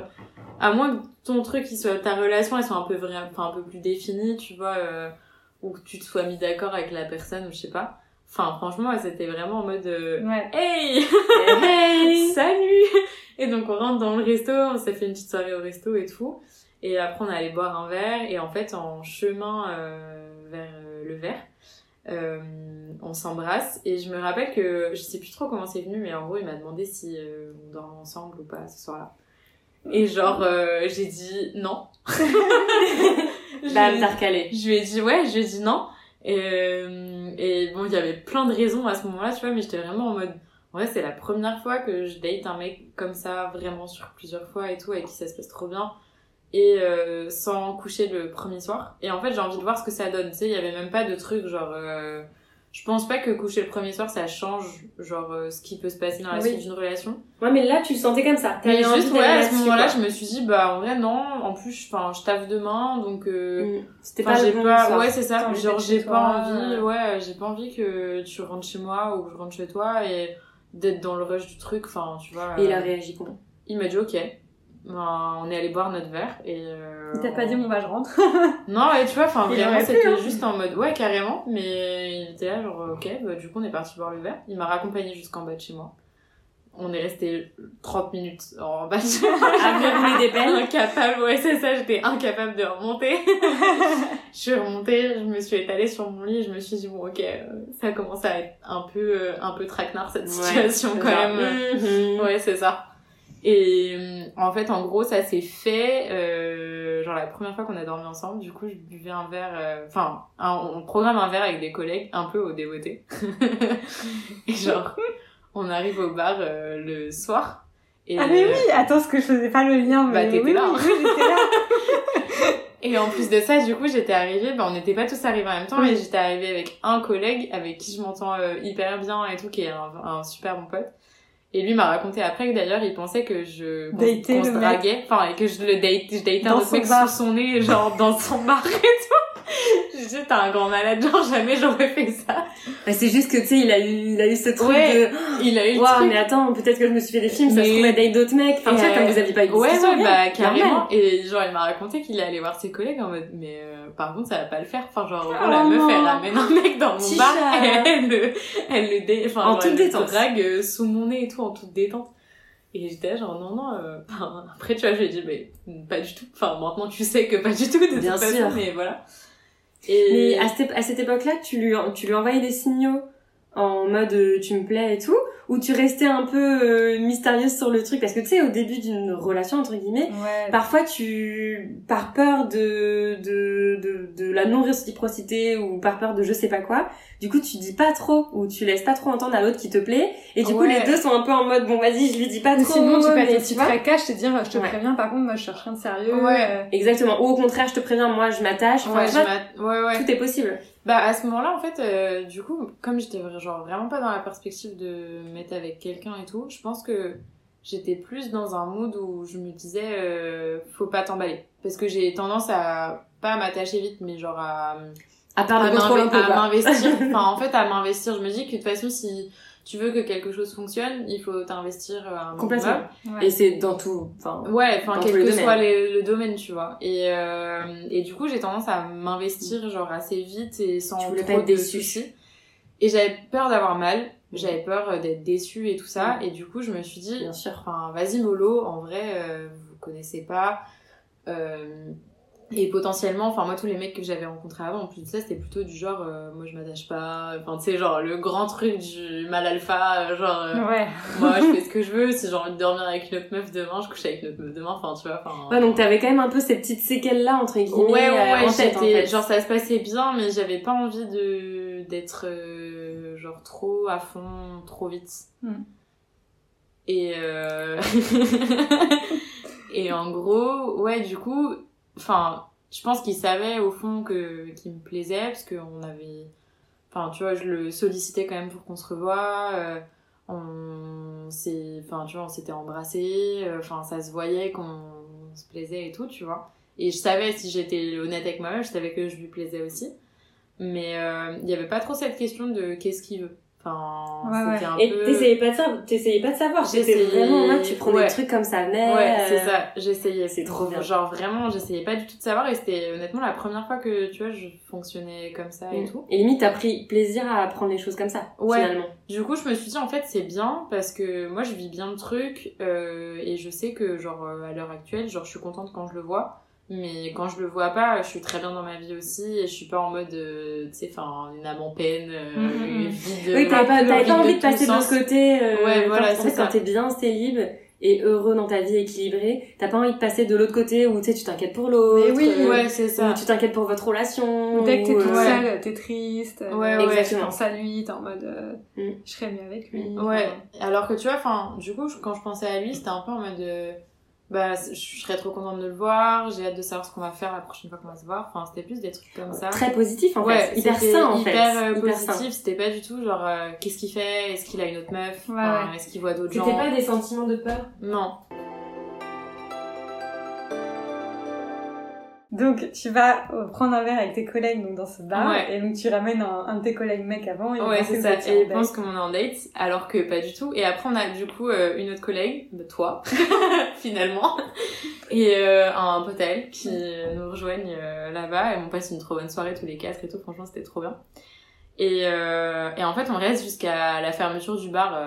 à moins que ton truc, il soit, ta relation, elle soit un peu vrai, enfin, un peu plus définie, tu vois, euh, ou que tu te sois mis d'accord avec la personne, ou je sais pas. Enfin, franchement, c'était vraiment en mode euh, Ouais. Hey Hey Salut Et donc on rentre dans le resto, on s'est fait une petite soirée au resto et tout. Et après on est allé boire un verre et en fait en chemin euh, vers euh, le verre, euh, on s'embrasse et je me rappelle que je sais plus trop comment c'est venu mais en gros il m'a demandé si euh, on dormait ensemble ou pas ce soir-là. Et genre euh, j'ai dit non. Ai- t'as recalé. je lui ai dit ouais, je lui ai dit non. Et, euh, et bon, il y avait plein de raisons à ce moment-là, tu vois, mais j'étais vraiment en mode, ouais, c'est la première fois que je date un mec comme ça, vraiment sur plusieurs fois et tout, avec qui ça se passe trop bien. Et euh, sans coucher le premier soir. Et en fait, j'ai envie de voir ce que ça donne. Tu sais, il y avait même pas de truc genre. euh, je pense pas que coucher le premier soir, ça change genre euh, ce qui peut se passer dans la Oui. suite d'une relation. Ouais, mais là, tu le sentais comme ça. Mais juste, ouais, à ce moment-là, quoi. je me suis dit, bah en vrai, non. En plus, enfin, je taffe demain, donc. euh, Mm. C'était pas j'ai pas, ouais, c'est ça. Genre, j'ai pas envie, euh. ouais, j'ai pas envie que tu rentres chez moi ou que je rentre chez toi et d'être dans le rush du truc. Enfin, tu vois. Et il a réagi comment? Il m'a dit ok. Ben, on est allé boire notre verre et. Euh, Il t'a pas dit, bon, bah, je rentre. Non, et tu vois, enfin, vraiment, c'était hein. juste en mode, ouais, carrément, mais il était là, genre, ok, bah, du coup, on est parti boire le verre. Il m'a raccompagné jusqu'en bas de chez moi. On est resté 30 minutes en bas de chez moi. À des pelles. Incapable, ouais, c'est ça, j'étais incapable de remonter. je suis remontée, je me suis étalée sur mon lit, je me suis dit, bon, ok, euh, ça commence à être un peu, euh, un peu traquenard cette situation Ouais, quand même. mhm. Ouais, c'est ça. Et euh, en fait, en gros, ça s'est fait, euh, genre la première fois qu'on a dormi ensemble, du coup, je buvais un verre, euh, enfin, on programme un verre avec des collègues, un peu au dévoté. et genre, on arrive au bar euh, le soir. Et, Ah, mais oui, attends, ce que je faisais pas le lien, Bah, mais t'étais oui, là, oui, oui, j'étais là. Et en plus de ça, du coup, j'étais arrivée, bah, on n'était pas tous arrivés en même temps, mais j'étais arrivée avec un collègue avec qui je m'entends euh, hyper bien et tout, qui est un, un super bon pote. Et lui m'a raconté après que d'ailleurs, il pensait que je, qu'on se draguait, enfin, et que je le date, je datais un autre mec sous son nez, genre, dans son bar et tout. T'es un grand malade, genre, jamais j'aurais fait ça. Ouais, c'est juste que, tu sais, il a eu, il a eu ce truc Ouais, de, Il a eu le Waouh, truc. mais attends, peut-être que je me suis fait des films, ça se Mais- trouve date d'autres mecs. Enfin, tu vois, comme vous aviez pas eu Ouais, ouais, bah, carrément. Et genre, il m'a raconté qu'il allait voir ses collègues en mode, mais euh, par contre, ça va pas le faire. Enfin, genre, Oh la meuf, elle ramène un mec dans mon bar et elle le, elle le dé, enfin, En genre, toute elle le détente. drague euh, sous mon nez et tout, en toute détente. Et j'étais genre, non, non, euh, enfin, après, tu vois, je lui ai dit, mais pas du tout. Enfin, maintenant, tu sais que pas du tout, de Bien toute façon, sûr. mais voilà. Et, à cette, à cette époque-là, tu lui, tu lui envoyais des signaux en mode euh, tu me plais et tout, ou tu restais un peu euh, mystérieuse sur le truc parce que tu sais au début d'une relation entre guillemets, Ouais. parfois tu par peur de de de, de la non réciprocité ou par peur de je sais pas quoi, du coup tu dis pas trop ou tu laisses pas trop entendre à l'autre qui te plaît et du coup les deux sont un peu en mode bon vas-y je lui dis pas trop sinon, tu passes des tu je te dire, je te Ouais. préviens, par contre, moi, je cherche rien de sérieux. Ouais. Exactement. Ou au contraire, je te préviens, moi je m'attache. Enfin, je ouais. tout est possible. Bah à ce moment-là en fait euh, du coup comme j'étais genre vraiment pas dans la perspective de me mettre avec quelqu'un et tout, je pense que j'étais plus dans un mood où je me disais euh, faut pas t'emballer. Parce que j'ai tendance à pas m'attacher vite mais genre à À m'investir. Enfin en fait à m'investir. Je me dis que de toute façon si tu veux que quelque chose fonctionne il faut t'investir à un Complètement. ouais. Et c'est dans tout. Enfin, Ouais, enfin quel que soit les- le domaine, tu vois. Et euh, et du coup, j'ai tendance à m'investir genre assez vite et sans trop pas être de soucis. Et j'avais peur d'avoir mal, j'avais peur euh, d'être déçue et tout ça. Et du coup, je me suis dit, bien sûr. enfin, vas-y mollo, en vrai, euh, vous connaissez pas. Euh, et potentiellement, enfin moi tous les mecs que j'avais rencontrés avant, en plus de ça, c'était plutôt du genre, euh, moi je m'attache pas. Enfin tu sais genre le grand truc du mal alpha, euh, genre. euh, Ouais. moi je fais ce que je veux si j'ai envie de dormir avec une autre meuf demain je couche avec une autre meuf demain enfin tu vois enfin Ouais, donc t'avais quand même un peu ces petites séquelles là entre guillemets ouais ouais, euh, ouais en tête en j'étais- fait. genre ça se passait bien mais j'avais pas envie de d'être euh, genre trop à fond trop vite Hmm. et euh... et en gros ouais du coup enfin je pense qu'il savait au fond que qu'il me plaisait parce qu'on avait enfin tu vois je le sollicitais quand même pour qu'on se revoie euh, on s'est enfin tu vois on s'était embrassés euh, enfin ça se voyait qu'on se plaisait et tout tu vois. Et je savais si j'étais honnête avec moi-même je savais que je lui plaisais aussi. Mais euh, il y avait pas trop cette question de qu'est-ce qu'il veut Enfin, Ouais, c'était un Et peu... t'essayais pas de savoir, t'essayais pas de savoir. J'essayais- vraiment tu prends ouais. des trucs comme ça venait. Ouais, c'est euh, ça, j'essayais. c'est trop bien. Genre vraiment, j'essayais pas du tout de savoir et c'était honnêtement la première fois que, tu vois, je fonctionnais comme ça et Mm. tout. Et limite, t'as pris plaisir à apprendre les choses comme ça, Ouais. finalement. Du coup, je me suis dit, en fait, c'est bien parce que moi, je vis bien le truc euh, et je sais que, genre, euh, à l'heure actuelle, genre, je suis contente quand je le vois. Mais quand je le vois pas, je suis très bien dans ma vie aussi et je suis pas en mode, euh, tu sais, enfin, une âme en peine, euh, Mhm. vide. Oui, t'avais pas, pas envie de passer de l'autre côté. euh, Ouais, voilà, En c'est fait, ça. quand t'es bien célib et heureux dans ta vie équilibrée, t'as pas envie de passer de l'autre côté où, tu sais, tu t'inquiètes pour l'autre. Mais oui, euh, Ouais, c'est ça. Ou tu t'inquiètes pour votre relation. Ou dès que t'es ou, toute euh, seule, t'es triste. Ouais, tu ouais. Exactement. penses à lui, t'es en mode, euh, Mm. je serais mieux avec lui. Ouais, alors que tu vois, enfin, du coup, quand je pensais à lui, c'était un peu en mode, euh, bah, je serais trop contente de le voir, j'ai hâte de savoir ce qu'on va faire la prochaine fois qu'on va se voir. Enfin, c'était plus des trucs comme ça. Très positif, en ouais, fait. Hyper sain, en fait. hyper, euh, Hyper positif. C'était pas du tout genre, euh, qu'est-ce qu'il fait, est-ce qu'il a une autre meuf, Ouais, Enfin, ouais. est-ce qu'il voit d'autres gens? C'était pas des sentiments de peur? Non. Donc, tu vas euh, prendre un verre avec tes collègues donc, dans ce bar, Ouais. et donc tu ramènes un, un de tes collègues mec avant. Et Ouais, c'est ça. Et ils pensent qu'on est en date, alors que pas du tout. Et après, on a du coup euh, une autre collègue, bah, toi, finalement, et euh, un pote à elle qui nous rejoignent euh, là-bas. Et on passe une trop bonne soirée tous les quatre et tout. Franchement, c'était trop bien. Et, euh, et en fait, on reste jusqu'à la fermeture du bar.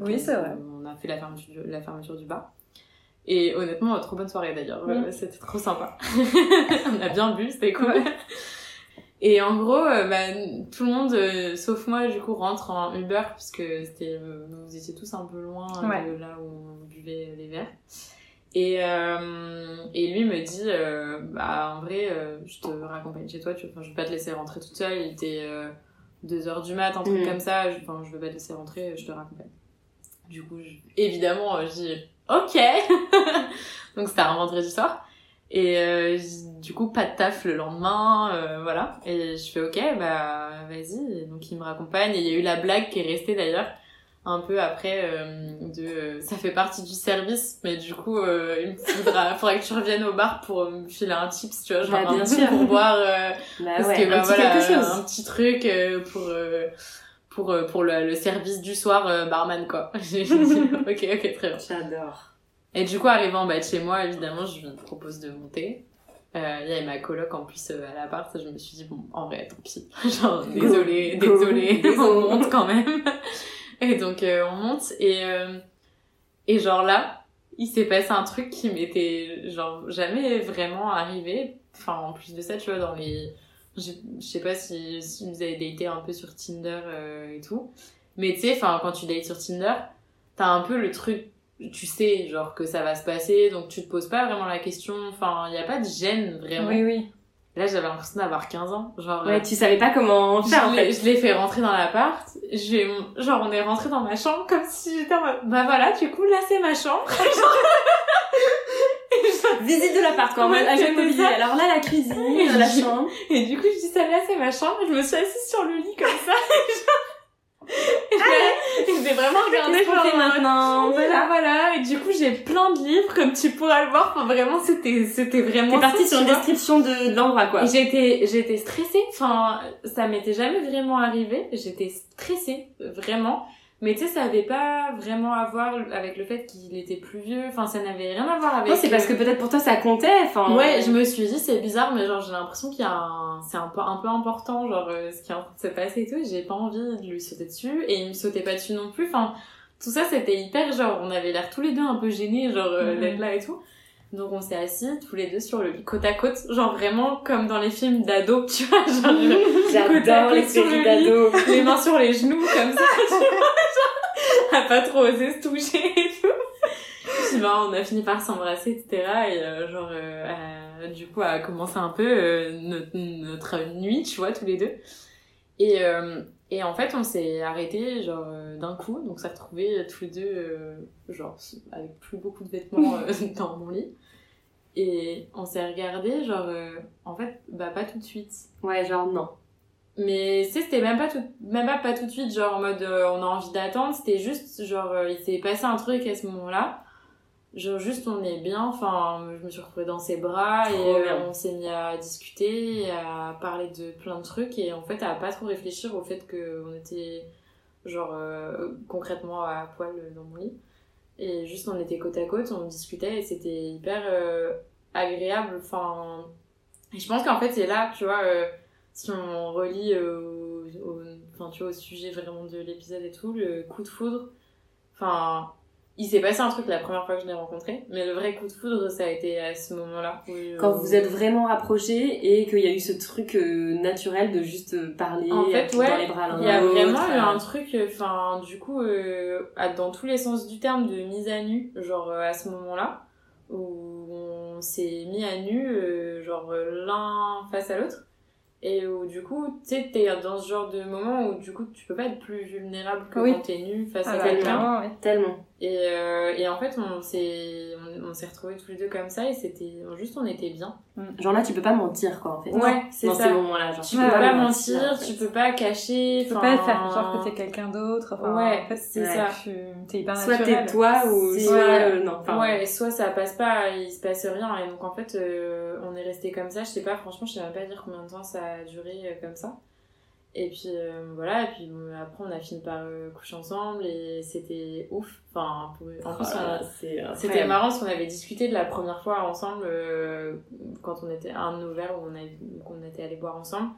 Oui, c'est vrai. On a fait la fermeture, la fermeture du bar. Et honnêtement, trop bonne soirée d'ailleurs. Mm. Euh, C'était trop sympa. on a bien bu, c'était cool. Ouais. Et en gros, euh, bah, tout le monde, euh, sauf moi, du coup, rentre en Uber, puisque c'était, euh, vous étiez tous un peu loin Ouais. de là où on buvait les verres. Et, et lui me dit, bah, en vrai, je te raccompagne chez toi, tu, je vais pas te laisser rentrer toute seule, il était 2h du mat, un truc Mhm. comme ça, je, je vais pas te laisser rentrer, je te raccompagne. Du coup, je- évidemment, je dis, ok Donc c'était un vendredi soir. Et euh, du coup, pas de taf le lendemain, euh, voilà. Et je fais ok, bah vas-y. Donc il me raccompagne. Et il y a eu la blague qui est restée d'ailleurs un peu après euh, de euh, ça fait partie du service, mais du coup euh, il me faudra, faudra que tu reviennes au bar pour me filer un tips, tu vois, genre Bah, bien un sûr. pour boire. euh, Bah parce ouais, que bah un petit voilà, quelque chose. un petit truc euh, pour euh, pour euh, pour le, le service du soir euh, barman quoi. J'ai j'ai dit ok ok très bien. J'adore. Et du coup, arrivant bah, de chez moi, évidemment, je lui propose de monter. Euh, il y avait ma coloc en plus euh, à l'appart, je me suis dit, bon, en vrai, tant pis. Genre, désolé, désolé, Désolé. on monte quand même. Et donc, euh, on monte, et, euh, et genre là, il s'est passé un truc qui m'était, genre, jamais vraiment arrivé. Enfin, en plus de ça, tu vois, dans les... Je je sais pas si, si vous avez daté un peu sur Tinder euh, et tout. Mais tu sais, quand tu dates sur Tinder, t'as un peu le truc tu sais genre que ça va se passer donc tu te poses pas vraiment la question enfin il y a pas de gêne vraiment Oui, oui. là j'avais l'impression d'avoir 15 ans genre Ouais, tu savais pas comment je faire en l'ai- fait. je l'ai fait rentrer dans l'appart j'ai genre on est rentré dans ma chambre comme si j'étais en mode bah voilà du coup là c'est ma chambre Visite de l'appart quand même, agent immobilier. Alors là, la cuisine, la chambre. et du coup je dis ça là c'est ma chambre je me suis assise sur le lit comme ça et je j'ai vraiment regardé Qu'est-ce qu'on maintenant voilà voilà et du coup j'ai plein de livres comme tu pourras le voir enfin vraiment c'était c'était vraiment T'es partie sur une description de, de l'endroit quoi. J'étais, j'étais stressée. Enfin, ça m'était jamais vraiment arrivé. J'étais stressée, vraiment. Mais tu sais, ça avait pas vraiment à voir avec le fait qu'il était plus vieux. Enfin, ça n'avait rien à voir avec. Non, c'est parce euh, que peut-être pour toi ça comptait. Enfin, Ouais, je me suis dit c'est bizarre, mais genre j'ai l'impression qu'il y a un, c'est un peu un peu important, genre euh, ce qui est en train de se passer et tout. J'ai pas envie de lui sauter dessus et il me sautait pas dessus non plus. Enfin, tout ça c'était hyper genre on avait l'air tous les deux un peu gênés, genre euh, Mhm. d'être là et tout. Donc on s'est assis tous les deux sur le lit côte à côte, genre vraiment comme dans les films d'ado, tu vois, genre euh, J'adore les côte sur le séries lit. d'ados. les mains sur les genoux comme ça, tu vois, à pas trop oser se toucher et tout. Puis ben, on a fini par s'embrasser, etc. Et euh, genre, euh, euh, du coup, a commencé un peu euh, notre, notre nuit, tu vois, tous les deux. Et, euh, et en fait, on s'est arrêté genre euh, d'un coup, donc on s'est retrouvés tous les deux, euh, genre avec plus beaucoup de vêtements euh, dans mon lit. Et on s'est regardé, genre, euh, en fait, bah pas tout de suite. Ouais, genre non. Mais tu sais, c'était même pas tout, même pas, pas tout de suite, genre en mode euh, on a envie d'attendre, c'était juste genre euh, il s'est passé un truc à ce moment-là. Genre juste on est bien, enfin je me suis retrouvée dans ses bras et euh, on s'est mis à discuter, et à parler de plein de trucs et en fait à pas trop réfléchir au fait qu'on était genre concrètement à poil dans mon lit. Et juste on était côte à côte, on discutait et c'était hyper agréable. Enfin, et je pense qu'en fait c'est là, tu vois, si on relie au, au, enfin, tu vois, au sujet vraiment de l'épisode et tout, le coup de foudre. Enfin, il s'est passé un truc la première fois que je l'ai rencontré, mais le vrai coup de foudre, ça a été à ce moment-là. euh, Quand vous êtes vraiment rapprochés et qu'il y a eu ce truc euh, naturel de juste euh, parler En fait, ouais, dans les bras l'un Il y a vraiment eu euh, un truc, enfin, du coup, euh, dans tous les sens du terme, de mise à nu, genre euh, à ce moment-là, où on s'est mis à nu, euh, genre euh, l'un face à l'autre, et où du coup, tu sais, t'es dans ce genre de moment où du coup, tu peux pas être plus vulnérable que Oui. quand t'es nu face Ah à bah, quelqu'un. ouais. Tellement. Et, euh, et en fait, on s'est, on, on s'est retrouvés tous les deux comme ça, et c'était, juste, on était bien. Genre là, tu peux pas mentir, quoi, en fait. Ouais, c'est Dans ça. ces moments-là, genre. Tu Ouais, peux pas ouais, mentir, en fait. tu peux pas cacher. Tu peux pas faire genre que t'es quelqu'un d'autre. Enfin, Ouais, en fait, c'est ouais, ça. Tu t'es hyper Soit naturel. t'es toi ou soit ouais. euh, non. Enfin, ouais, soit ça passe pas, il se passe rien. Et donc en fait, euh, on est resté comme ça. Je sais pas, franchement, je sais même pas dire combien de temps ça a duré euh, comme ça. Et puis euh, voilà, et puis bon, après on a fini par euh, coucher ensemble et c'était ouf. Enfin, pour- en plus, c'est c'était marrant parce qu'on avait discuté de la première fois ensemble euh, quand on était à un de nos verres où on, avait, était allé boire ensemble.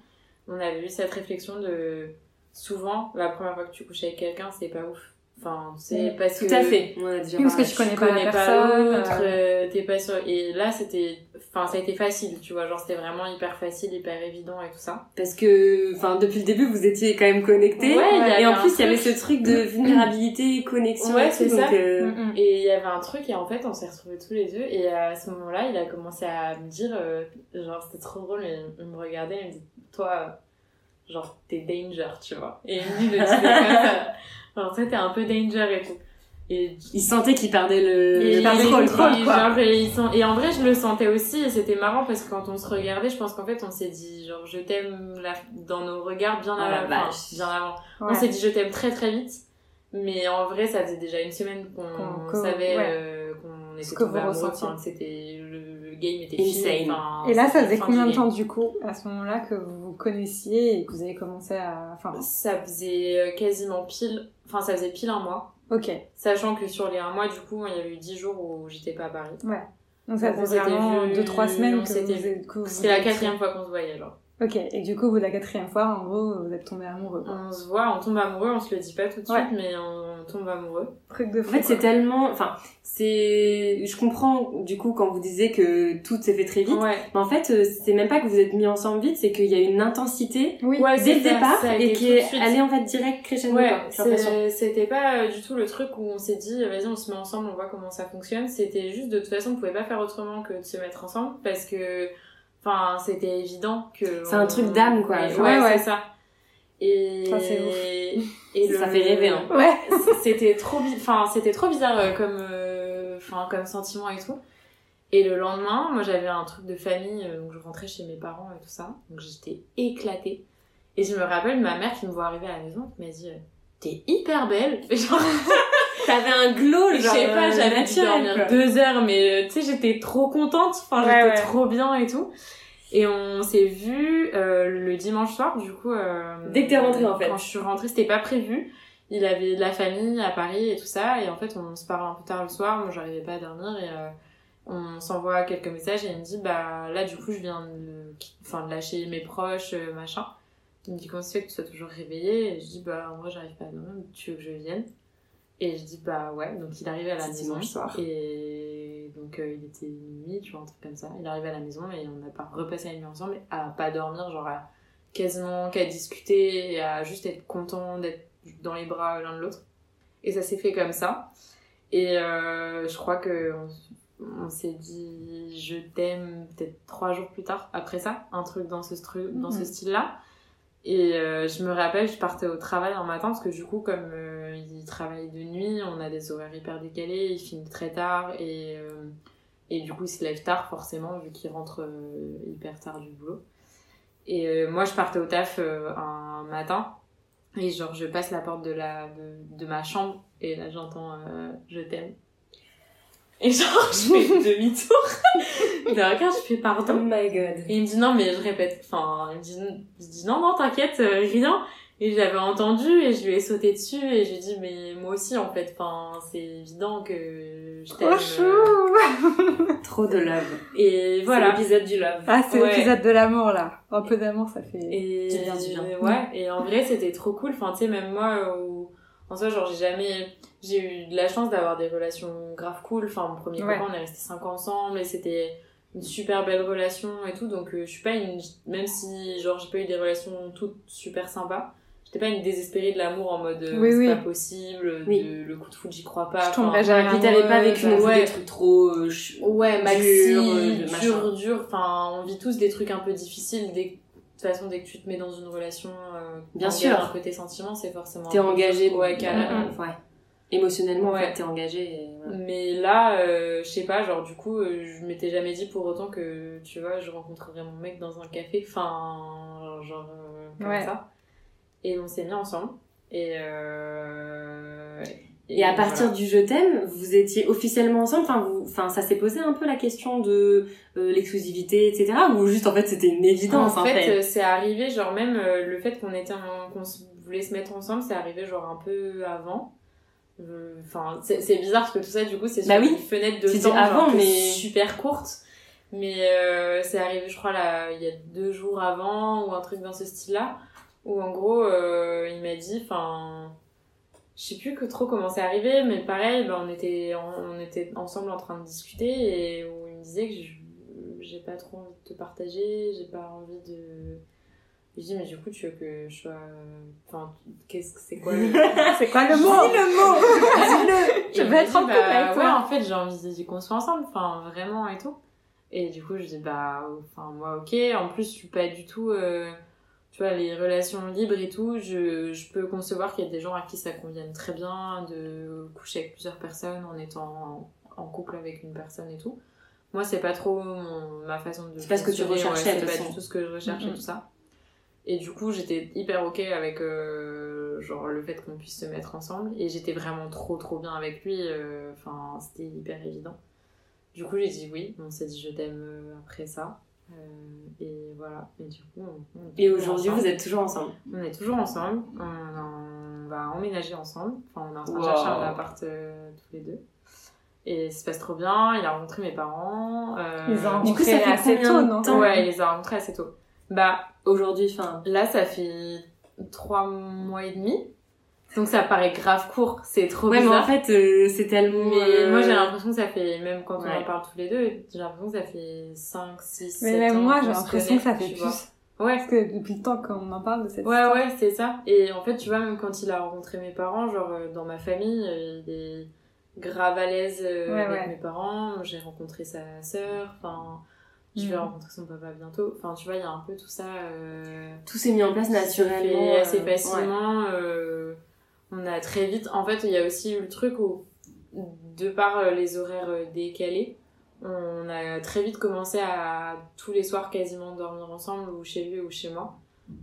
On avait eu cette réflexion de souvent la première fois que tu couches avec quelqu'un, c'est pas ouf. Enfin, c'est parce Tout que à fait. On a déjà Oui, parce que tu connais pas la connais personne, l'autre, euh. euh, t'es pas sûr. Et là, c'était, enfin, ça a été facile, tu vois, genre c'était vraiment hyper facile, hyper évident et tout ça. Parce que, enfin, depuis le début, vous étiez quand même connectés. Ouais, il y avait et en plus, il y avait ce truc de vulnérabilité, connexion. Ouais, et tout, c'est ça. euh, Mm. Et il y avait un truc et en fait, on s'est retrouvés tous les deux et à ce moment-là, il a commencé à me dire, euh, genre c'était trop drôle, il me regardait, il me dit, toi, genre t'es danger, tu vois. Et il me dit de dire comme ça, genre t'es un peu danger et tout. Et Il sentait qu'il perdait le, Et, le perdait le contrôle, et quoi. genre, et, ils sont- et en vrai, je le sentais aussi, et c'était marrant parce que quand on se regardait, je pense qu'en fait, on s'est dit, genre, je t'aime la- dans nos regards bien, la avant, enfin, bien avant. On s'est dit, je t'aime très très vite, mais en vrai, ça faisait déjà une semaine qu'on savait ouais. euh, qu'on était que tombés vous amoureux, ressentiez. c'était, le, le game était Insane. fini. enfin, Et là, ça faisait combien de temps du coup, à ce moment-là, que vous vous connaissiez et que vous avez commencé à. Enfin, Ça faisait euh, quasiment pile, enfin, ça faisait pile un mois. ok. Sachant que sur les un mois, du coup, il y avait eu 10 jours où j'étais pas à Paris. Donc ça Donc, on faisait vraiment vu- 2-3 semaines on que vous, vu. êtes- que vous C'était la quatrième fois qu'on se voyait, genre. Ok, et du coup, au bout de la quatrième fois, en gros, vous êtes tombés amoureux. quoi. On se voit, on tombe amoureux, on se le dit pas tout de suite, Ouais. mais on tombe amoureux. Truc de En fait, c'est tellement, enfin, c'est, je comprends, du coup, quand vous disiez que tout s'est fait très vite. Ouais. Mais en fait, euh, c'est même pas que vous êtes mis ensemble vite, c'est qu'il y a une intensité Oui, Ouais, dès le c'est ça, départ ça a et qui est allée en fait direct crescendo. Ouais, c'était pas euh, du tout le truc où on s'est dit, vas-y, on se met ensemble, on voit comment ça fonctionne. C'était juste, de toute façon, on pouvait pas faire autrement que de se mettre ensemble parce que, enfin, c'était évident que. C'est un truc d'âme, quoi. Ouais, ouais, ouais. c'est ça. Et. Ça, c'est ouf. Et Ça fait rêver, hein. Ouais. c'était trop bi- enfin c'était trop bizarre euh, comme euh, enfin comme sentiment et tout et le lendemain moi j'avais un truc de famille euh, donc je rentrais chez mes parents et tout ça donc j'étais éclatée et je me rappelle ma mère qui me voit arriver à la maison qui m'a dit t'es hyper belle Et genre T'avais un glow, je genre, sais pas j'avais dû dormir deux heures mais tu sais j'étais trop contente enfin Ouais, j'étais ouais. trop bien et tout et on s'est vu euh, le dimanche soir du coup euh, Dès que t'es rentrée, en fait. quand je suis rentrée c'était pas prévu. Il avait de la famille à Paris et tout ça et en fait on se parle un peu tard le soir moi j'arrivais pas à dormir et euh, on s'envoie quelques messages et il me dit bah là du coup je viens de, enfin, de lâcher mes proches euh, machin. Il me dit comment se fait que tu sois toujours réveillée? Et je dis bah vrai j'arrive pas à dormir tu veux que je vienne? Et je dis bah ouais donc il arrivait à la maison. dimanche soir. et donc euh, il était minuit tu vois un truc comme ça. Il arrive à la maison et on a pas repassé la nuit ensemble à pas dormir genre à quasiment qu'à discuter et à juste être content d'être dans les bras l'un de l'autre. Et ça s'est fait comme ça. Et euh, je crois que on, on s'est dit je t'aime peut-être trois jours plus tard après ça un truc dans ce stru- dans ce Mhm. style là et euh, je me rappelle je partais au travail un matin parce que du coup comme il travaille de nuit on a des horaires hyper décalés il finit très tard et euh, et du coup il se lève tard forcément vu qu'il rentre euh, hyper tard du boulot. Et euh, moi je partais au taf un matin et genre je passe la porte de la de, de ma chambre et là j'entends je t'aime. Et genre je fais demi-tour. De regard je fais Oh pardon my god. et il me dit non mais je répète enfin il me dit je dis non non t'inquiète rien Et j'avais entendu et je lui ai sauté dessus et j'ai dit mais moi aussi en fait, enfin c'est évident que je t'aime. Oh chou Trop de love. Et Voilà. voilà. l'épisode du love. Ah, c'est Ouais. l'épisode de l'amour, là. Un peu d'amour, ça fait... Et Du bien, du bien. ouais. Et en vrai c'était trop cool. Enfin tu sais même moi où en soi genre j'ai jamais j'ai eu de la chance d'avoir des relations grave cool. Enfin mon premier Ouais. copain on est resté 5 ans ensemble et c'était une super belle relation et tout donc euh, je suis pas une même si genre j'ai pas eu des relations toutes super sympas j'étais pas une désespérée de l'amour en mode euh, Oui, c'est oui. pas possible Oui. de, le coup de foot j'y crois pas Je Enfin, tomberais jamais Puis t'avais pas vécu plus ouais. des trucs trop... euh, ouais maxi dur, euh, machin. dur dur enfin on vit tous des trucs un peu difficiles dès que- de toute façon dès que tu te mets dans une relation euh, Bien sûr. un peu tes sentiments c'est forcément T'es peu engagé. dur. ouais carrément Ouais. Émotionnellement, en Ouais. fait, t'es engagé. et. Mais là, euh, je sais pas, genre du coup, euh, je m'étais jamais dit pour autant que, tu vois, je rencontrerais mon mec dans un café, enfin, genre euh, comme Ouais. ça. Et on s'est mis ensemble. Et, euh, Et à partir voilà. du je t'aime, vous étiez officiellement ensemble. Enfin, vous, enfin, ça s'est posé un peu la question de euh, l'exclusivité, etc. Ou juste en fait c'était une évidence. En fait, euh, c'est arrivé, genre même euh, le fait qu'on était en- qu'on voulait se mettre ensemble, c'est arrivé genre un peu avant. Enfin, c'est bizarre parce que tout ça, du coup, c'est sur Bah oui. une fenêtre de temps avant, genre, mais- super courte. Mais euh, c'est arrivé, je crois, là, il y a deux jours avant ou un truc dans ce style-là, où en gros, euh, il m'a dit, enfin, je sais plus que trop comment c'est arrivé, mais pareil, ben, on était, on était ensemble en train de discuter et où il me disait que j'ai pas trop envie de te partager, j'ai pas envie de. Je dis, mais du coup, tu veux que je sois. Enfin, qu'est-ce que c'est quoi le. C'est quoi le mot? Dis le mot Dis-le Je veux être en couple bah, avec toi. Ouais, en fait, j'ai envie qu'on soit ensemble, enfin, vraiment et tout. Et du coup, je dis, bah, enfin, moi, ok. En plus, je suis pas du tout. euh, tu vois, les relations libres et tout, je, je peux concevoir qu'il y a des gens à qui ça convienne très bien de coucher avec plusieurs personnes en étant en, en couple avec une personne et tout. Moi, c'est pas trop mon- ma façon de. C'est pas ce que tu recherchais, ouais, C'est pas du tout ce que je recherchais, Mhm. tout ça. Et du coup, j'étais hyper ok avec euh, genre le fait qu'on puisse se mettre ensemble. Et j'étais vraiment trop trop bien avec lui. euh, Enfin, c'était hyper évident. Du coup, j'ai dit oui. On s'est dit je t'aime euh, après ça. Euh, et voilà. Et du coup, on, on est Et aujourd'hui, vous êtes toujours ensemble? On est toujours ensemble. On, on va emménager ensemble. Enfin, on est en train de Wow. chercher un appart euh, tous les deux. Et ça se passe trop bien. Il a rencontré mes parents. euh, Ils ont Du coup, rencontré ça fait assez combien tôt, de non temps? Ouais, il les a rencontrés assez tôt. Bah, Aujourd'hui, enfin. Là, ça fait trois mois et demi. Donc ça paraît grave court, c'est trop Ouais, mais en fait, euh, c'est tellement. Mais euh, moi j'ai l'impression que ça fait, même quand on en parle tous les deux, j'ai l'impression que ça fait 5, 6, Mais 7 même ans moi, qu'on j'ai se l'impression que ça fait plus. Ouais, Parce que depuis le temps qu'on en parle de cette ouais, histoire. ouais, c'est ça. Et en fait, tu vois, même quand il a rencontré mes parents, genre euh, dans ma famille, euh, il est grave à l'aise euh, Ouais, avec ouais. mes parents. J'ai rencontré sa sœur, enfin, je vais Mhm. rencontrer son papa bientôt. Enfin, tu vois, il y a un peu tout ça. euh, Tout s'est mis en place naturellement. assez euh, facilement. On a très vite. En fait, il y a aussi eu le truc où, de par euh, les horaires euh, décalés, on a très vite commencé à tous les soirs quasiment dormir ensemble, ou chez lui ou chez moi.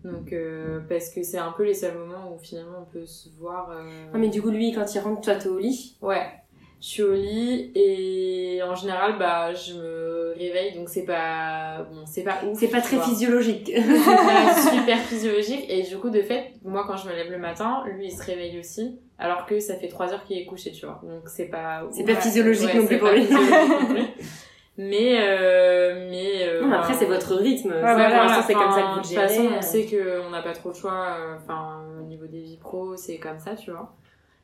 Donc, euh, parce que c'est un peu les seuls moments où finalement on peut se voir. euh, Ah, mais du coup, lui, quand il rentre, toi, t'es au lit? Ouais. Je suis au lit et en général, bah, je me réveille, donc c'est pas, bon, c'est pas ouf. C'est pas très vois physiologique. c'est pas super physiologique et du coup de fait moi quand je me lève le matin lui il se réveille aussi alors que ça fait 3 heures qu'il est couché tu vois donc c'est pas C'est pas physiologique non plus pour lui. mais euh, mais euh, Non, après, c'est votre rythme. ouais, pour voilà, c'est comme ça que vous de toute façon on sait qu'on n'a pas trop le choix euh, enfin au niveau des vies pro c'est comme ça tu vois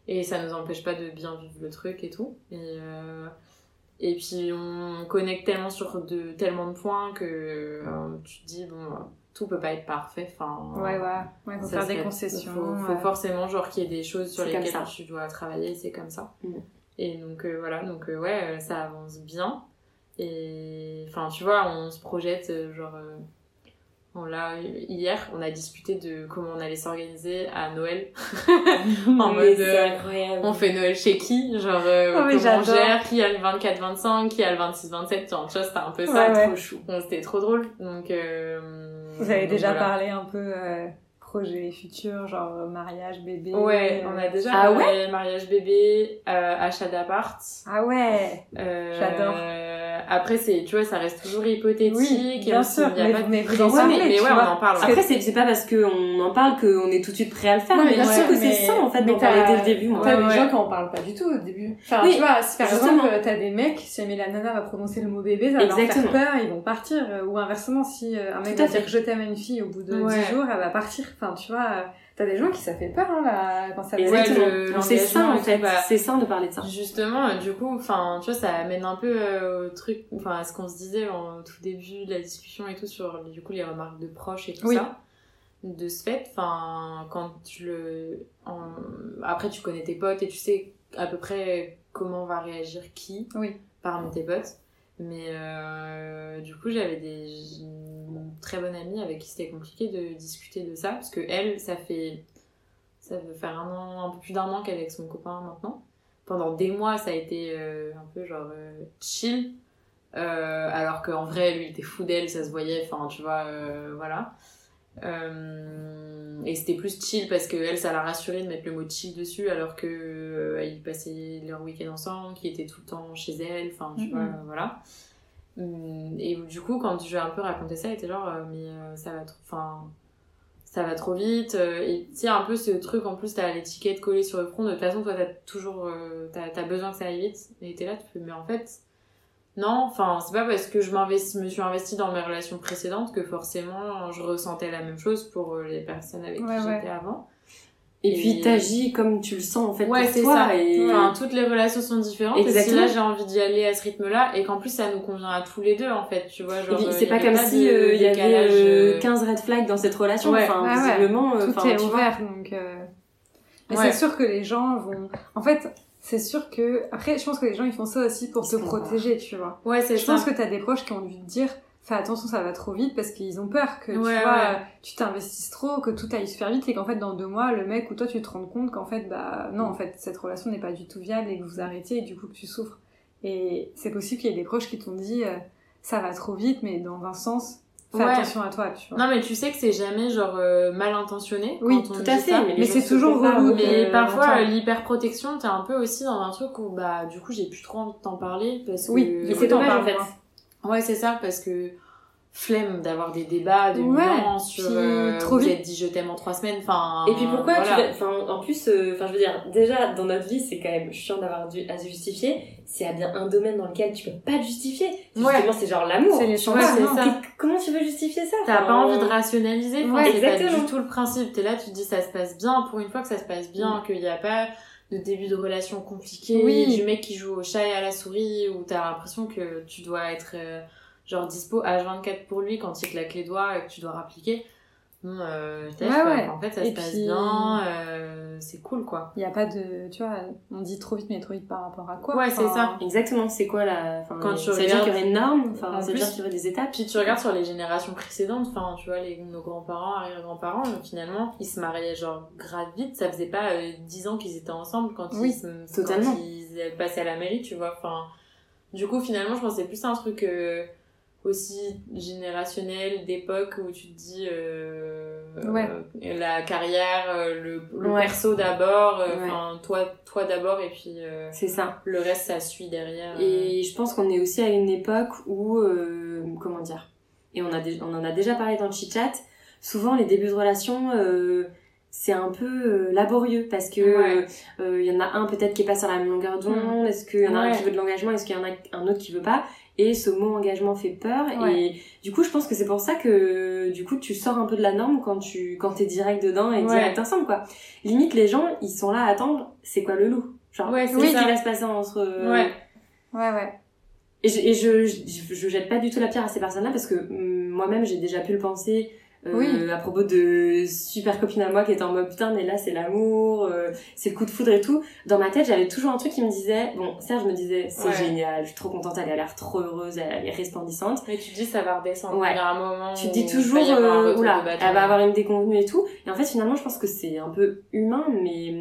et ça nous empêche pas de bien vivre le truc et tout et euh, et puis on connecte tellement sur de tellement de points que euh, tu te dis bon tout peut pas être parfait enfin Ouais, ouais. Ouais, faut faire des concessions. faut, faut ouais. forcément genre qu'il y ait des choses sur lesquelles tu dois travailler c'est comme ça Mm. et donc euh, voilà donc ouais ça avance bien et enfin tu vois on se projette genre on l'a hier on a discuté de comment on allait s'organiser à Noël en Mais mode c'est euh, incroyable. on fait Noël chez qui? Genre, euh, Oh, comment on gère? Qui a le 24-25 Qui a le 26-27 Tu vois, tu vois, c'était un peu ça. Ouais, ouais. trop chou. Bon, c'était trop drôle. Donc, euh, Vous avez donc déjà voilà. parlé un peu euh, projet futur, genre euh, mariage, bébé. Ouais, on a déjà Ah parlé mariage bébé, euh, achat d'appart. Ah ouais euh, J'adore. Euh, après, c'est, tu vois, ça reste toujours hypothétique. Oui, bien on- sûr, il y a mais- pas de mais compte, parlez, mais tu ouais, on en parle. Après, c'est c'est pas parce qu'on en parle qu'on est tout de suite prêt à le faire, mais mais bien ouais, sûr que mais- c'est ça, en fait, mais d'en parler t'as- dès le début, moi. T'as Ouais, des ouais. gens qui en parlent pas du tout au début. Enfin, Oui, tu vois, si par justement. exemple, t'as des mecs, si jamais la nana va prononcer le mot bébé, ça va leur Exactement. faire peur, ils vont partir. Ou inversement, si euh, un mec va dire je t'aime à une fille au bout de Ouais. 10 jours, elle va partir. Enfin, tu vois, euh, t'as des gens qui ça fait peur, hein, là, quand ça Exactement. C'est l'engagement en fait. bah, C'est ça de parler de ça. Justement, du coup, enfin, tu vois, ça amène un peu euh, au truc, enfin, à ce qu'on se disait en tout début de la discussion et tout sur, du coup, les remarques de proches et tout Oui. ça. De ce fait, enfin, quand tu le, en- après, tu connais tes potes et tu sais à peu près comment va réagir qui Oui. parmi tes potes. Mais euh, du coup, j'avais des très bonne amie avec qui c'était compliqué de discuter de ça parce que elle, ça fait ça veut faire un an, un peu plus d'un an qu'elle est avec son copain maintenant. Pendant des mois, ça a été euh, un peu genre euh, chill. Euh, alors qu'en vrai, lui, il était fou d'elle, ça se voyait, enfin, tu vois, euh, voilà. Et c'était plus chill parce que elle, ça l'a rassuré de mettre le mot chill dessus, alors que ils passaient leur week-end ensemble, qui étaient tout le temps chez elle, enfin, tu vois, voilà. Hum, Et du coup, quand je lui ai un peu raconté ça, elle était genre, euh, mais euh, ça va trop, enfin, ça va trop vite. euh, et tu sais, un peu ce truc, en plus, t'as l'étiquette collée sur le front, de toute façon, toi, t'as toujours, t'as besoin que ça aille vite. Et t'es là, tu fais, mais en fait, non, enfin, c'est pas parce que je me suis investie dans mes relations précédentes que forcément je ressentais la même chose pour les personnes avec Ouais, qui ouais. j'étais avant. Et Et- puis, t'agis comme tu le sens, en fait, Ouais, pour c'est toi. ça. Et... Enfin, toutes les relations sont différentes. Et si Exactement. là j'ai envie d'y aller à ce rythme-là, et qu'en plus ça nous convient à tous les deux, en fait, tu vois. Et Genre, puis, euh, c'est pas comme de si euh, il y avait euh, euh, 15 red flags dans cette relation. Ouais. Enfin, Ah ouais. visiblement, euh, Tout est tu vois. ouvert, donc. euh, Mais Ouais. c'est sûr que les gens vont. En fait, c'est sûr que. Après, je pense que les gens ils font ça aussi pour Ils te se protéger, tu vois. Ouais, c'est Je ça. pense que t'as des proches qui ont dû te dire fais attention, ça va trop vite parce qu'ils ont peur que tu vois, ouais. tu t'investisses trop, que tout aille super vite et qu'en fait dans deux mois le mec ou toi tu te rends compte qu'en fait bah non en fait cette relation n'est pas du tout viable et que vous arrêtez et du coup que tu souffres. Et c'est possible qu'il y ait des proches qui t'ont dit euh, ça va trop vite mais dans un sens fais Ouais. attention à toi, tu vois. Non, mais tu sais que c'est jamais genre euh, mal intentionné. Oui, quand on Tout à fait. ça. Mais, c'est toujours relou. Mais parfois, l'hyperprotection, t'es un peu aussi dans un truc où, bah, du coup, j'ai plus trop envie de t'en parler parce que. Oui, du coup, c'est dommage, en fait. Ouais, c'est ça, parce que flemme d'avoir des débats de Ouais, sur euh, trop vous êtes dit je t'aime en trois semaines, enfin. Et puis pourquoi voilà. tu en plus euh, enfin je veux dire déjà dans notre vie c'est quand même chiant d'avoir dû à se justifier s'il y a bien un domaine dans lequel tu peux pas te justifier Ouais. justement c'est genre l'amour C'est les c'est- c'est ça. comment tu veux justifier ça T'as pas envie de rationaliser, Ouais, c'est pas du tout le principe. T'es là, tu te dis ça se passe bien, pour une fois que ça se passe bien, qu'il n'y a pas de début de relation compliqué, Oui. du mec qui joue au chat et à la souris, où t'as l'impression que tu dois être euh, genre dispo H24 pour lui quand il claque les doigts et que tu dois rappliquer. Bon, euh, Ouais, ouais. en fait ça Et se passe bien, euh, c'est cool quoi. Il y a pas de tu vois, on dit trop vite mais trop vite par rapport à quoi Ouais, c'est ça. exactement c'est quoi la enfin, Quand tu ça veut dire regardes- qu'il y aurait une norme enfin En ça veut plus- dire qu'il y aurait des étapes Puis tu regardes sur les générations précédentes, enfin, tu vois, les, nos grands-parents, arrière-grands-parents, euh, finalement, ils se mariaient genre grave vite. Ça faisait pas euh, 10 ans qu'ils étaient ensemble quand, Oui, ils, se- totalement. quand ils passaient à la mairie, tu vois. Enfin, du coup, finalement, je pense que c'est plus un truc euh, aussi générationnel, d'époque, où tu te dis euh, Ouais. euh, la carrière, euh, le, le Ouais. perso d'abord, enfin, toi, toi d'abord, et puis c'est ça le reste, ça suit derrière. Et je pense qu'on est aussi à une époque où, comment dire, et on, a on en a déjà parlé dans le chit-chat, souvent les débuts de relation, c'est un peu laborieux parce que Ouais. euh, il y en a un peut-être qui est pas sur la même longueur d'onde, est-ce qu'il y en a un qui veut de l'engagement, est-ce qu'il y en a un autre qui veut pas? Et ce mot engagement fait peur Ouais. et du coup je pense que c'est pour ça que du coup tu sors un peu de la norme quand tu quand t'es direct dedans et Ouais. direct ensemble quoi limite les gens ils sont là à attendre c'est quoi le loup? Genre Ouais, ça. qui va se passer entre Ouais. Ouais ouais. et je, et je, je, je jette pas du tout la pierre à ces personnes-là parce que hum, moi-même j'ai déjà pu le penser euh, Oui. à propos de super copine à moi qui était en mode putain mais là c'est l'amour, euh, c'est le coup de foudre et tout. Dans ma tête j'avais toujours un truc qui me disait bon Serge me disait c'est Ouais. génial, je suis trop contente, elle a l'air trop heureuse, elle est resplendissante. Mais tu te dis ça va redescendre. Ouais. Il y a un moment. Tu te dis toujours euh, oula elle va avoir une déconvenue et tout. Et en fait finalement je pense que c'est un peu humain mais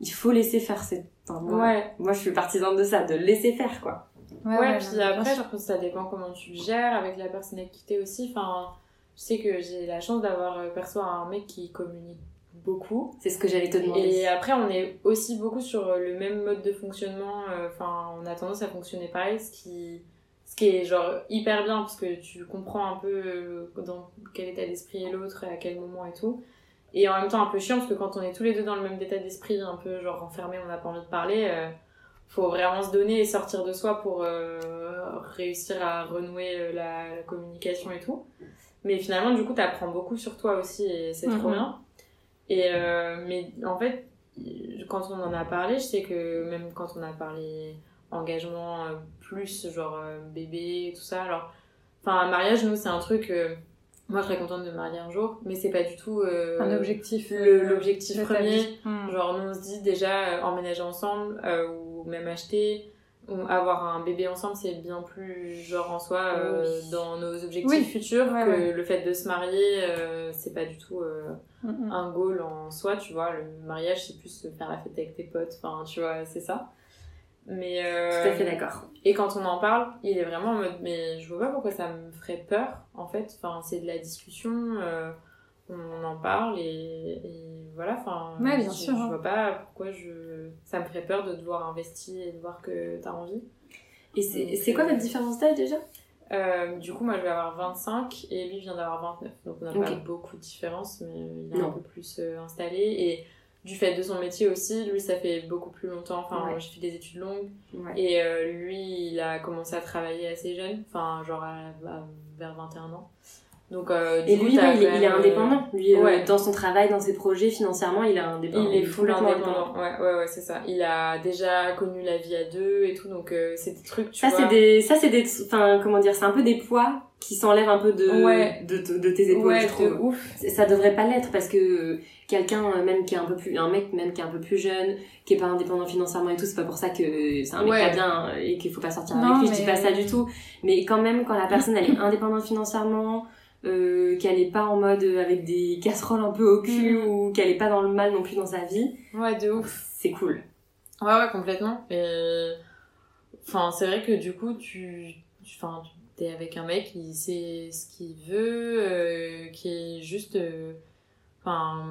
il faut laisser faire cette. enfin, moi, Ouais. moi je suis partisane de ça, de laisser faire quoi. Ouais, Ouais, ouais, puis après, je pense que ça dépend comment tu le gères avec la personne avec qui t'es aussi. Enfin, je sais que j'ai la chance d'avoir euh, perçu un mec qui communique beaucoup. C'est ce que j'allais te demander. Et après, on est aussi beaucoup sur le même mode de fonctionnement. euh, Enfin, on a tendance à fonctionner pareil, ce qui, ce qui est genre hyper bien parce que tu comprends un peu euh, dans quel état d'esprit est l'autre et à quel moment et tout. Et en même temps un peu chiant parce que quand on est tous les deux dans le même état d'esprit, un peu genre enfermé, on n'a pas envie de parler, euh, faut vraiment se donner et sortir de soi pour euh, réussir à renouer euh, la communication et tout. Mais finalement, du coup, t'apprends beaucoup sur toi aussi et c'est trop Mhm. bien. Et euh, mais en fait, quand on en a parlé, je sais que même quand on a parlé engagement euh, plus genre euh, bébé tout ça alors enfin un mariage nous c'est un truc euh, moi je serais contente de me marier un jour mais c'est pas du tout euh, Un objectif. l'objectif premier. Hmm. genre nous on se dit déjà emménager ensemble ou même acheter avoir un bébé ensemble c'est bien plus genre en soi euh, Oui. dans nos objectifs Oui. futurs Ouais, que ouais. le fait de se marier euh, c'est pas du tout euh, hmm. un goal en soi, tu vois. Le mariage, c'est plus faire la fête avec tes potes, enfin, tu vois, c'est ça. Mais. Euh... Tout à fait d'accord. Et quand on en parle, il est vraiment en mode, mais je vois pas pourquoi ça me ferait peur, en fait. Enfin, c'est de la discussion, on en parle et, et voilà, enfin. Ouais, bien je, sûr, Je hein. vois pas pourquoi je. Ça me ferait peur de te voir investi et de voir que t'as envie. Et c'est quoi votre différence d'âge déjà? Euh, du coup, moi, je vais avoir 25 et lui vient d'avoir 29. Donc, on n'a pas Ok. beaucoup de différence, mais il est un peu plus euh, installé. Et du fait de son métier aussi, lui, ça fait beaucoup plus longtemps. Enfin, Ouais. moi, j'ai fait des études longues. Ouais. Et euh, lui, il a commencé à travailler assez jeune. Enfin, genre à- à- vers 21 ans. Donc, euh, du Et coup, lui, il, est- il euh, indépendant. Lui, euh, ouais. dans son travail, dans ses projets, financièrement, il est indépendant. Il est full complètement indépendant. Ouais, ouais, ouais, c'est ça. Il a déjà connu la vie à deux et tout. Donc, euh, c'est des trucs, tu Ça, vois. c'est des, ça, c'est des, enfin, comment dire, c'est un peu des poids qui s'enlèvent un peu de, Ouais. de, de, de tes épaules, Ouais, je trouve. ouf. Ça devrait pas l'être parce que quelqu'un, euh, même qui est un peu plus, un mec même qui est un peu plus jeune, qui est pas indépendant financièrement et tout, c'est pas pour ça que c'est un mec Ouais. pas bien et qu'il faut pas sortir Non, avec lui, je dis mais- pas ça du tout. Mais quand même, quand la personne, elle est indépendante financièrement, euh, qu'elle est pas en mode euh, avec des casseroles un peu au cul Mhm. ou qu'elle est pas dans le mal non plus dans sa vie, Ouais, de ouf. c'est cool. Ouais, ouais, complètement. Et... Enfin, c'est vrai que du coup, tu... Enfin, t'es avec un mec qui sait ce qu'il veut, euh, qui est juste... euh, Enfin...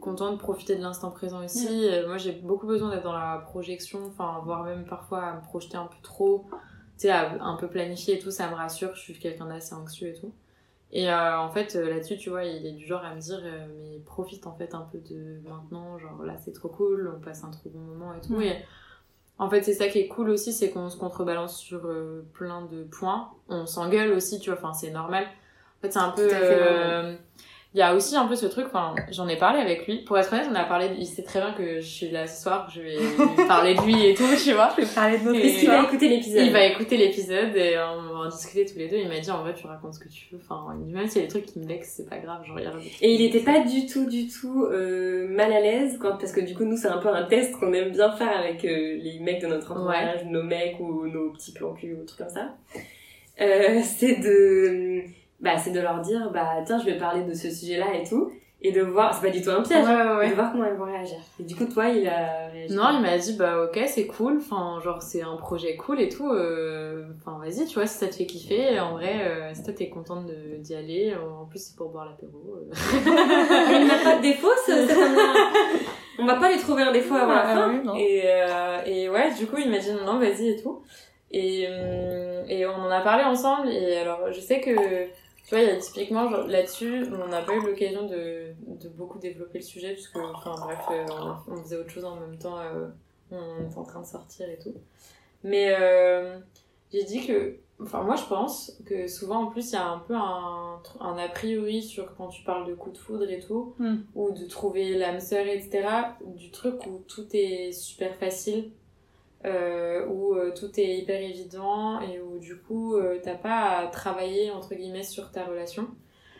content de profiter de l'instant présent aussi. Euh, Moi, j'ai beaucoup besoin d'être dans la projection, enfin, voire même parfois à me projeter un peu trop. Tu sais, un peu planifier et tout, ça me rassure. Je suis quelqu'un d'assez anxieux et tout. Et euh, en fait, euh, là-dessus, tu vois, il est du genre à me dire, euh, mais profite en fait un peu de maintenant, genre là c'est trop cool, on passe un trop bon moment et tout. Mm. Et en fait, c'est ça qui est cool aussi, c'est qu'on se contrebalance sur euh, plein de points. On s'engueule aussi, tu vois, enfin c'est normal. En fait, c'est un peu. Il y a aussi un peu ce truc, enfin, j'en ai parlé avec lui. Pour être honnête, on a parlé, il sait très bien que je suis là ce soir, je vais lui parler de lui et tout, tu vois. Je vais parler de notre Et- Est-ce qu'il va écouter l'épisode Il va écouter l'épisode et on va en discuter tous les deux. Il m'a dit en vrai tu racontes ce que tu veux. Enfin même s'il y a des trucs qui me vexent, c'est pas grave, je regarde. Et il était pas du tout, du tout euh, mal à l'aise quand parce que du coup nous c'est un peu un test qu'on aime bien faire avec euh, les mecs de notre entourage, nos mecs ou nos petits plans cul ou trucs comme ça. Euh, c'est de bah c'est de leur dire bah tiens je vais parler de ce sujet-là et tout et de voir c'est pas du tout un Ouais, piège ouais, de ouais. voir comment ils vont réagir. Et du coup toi il a réagi. Non, il m'a dit bah ok c'est cool, enfin genre c'est un projet cool et tout. euh, Enfin vas-y tu vois si ça te fait kiffer, en vrai euh, si toi t'es contente de- d'y aller, en plus c'est pour boire l'apéro. euh. il n'a pas de défaut ce, cet homme-là. On va pas les trouver un défaut avant la fin. oui, non. Et, euh, et ouais, du coup, il m'a dit non, non, vas-y et tout. Et, euh, et on en a parlé ensemble. Et alors, je sais que, tu vois, il y a typiquement là-dessus, on n'a pas eu l'occasion de, de beaucoup développer le sujet, puisque, enfin, bref, euh, on, on faisait autre chose en même temps. euh, on était en train de sortir et tout. Mais euh, j'ai dit que, enfin, moi, je pense que souvent, en plus, il y a un peu un, un a priori sur quand tu parles de coup de foudre et tout Mm. ou de trouver l'âme sœur, etc. Du truc où tout est super facile, euh, où euh, tout est hyper évident et où du coup euh, t'as pas à travailler entre guillemets sur ta relation.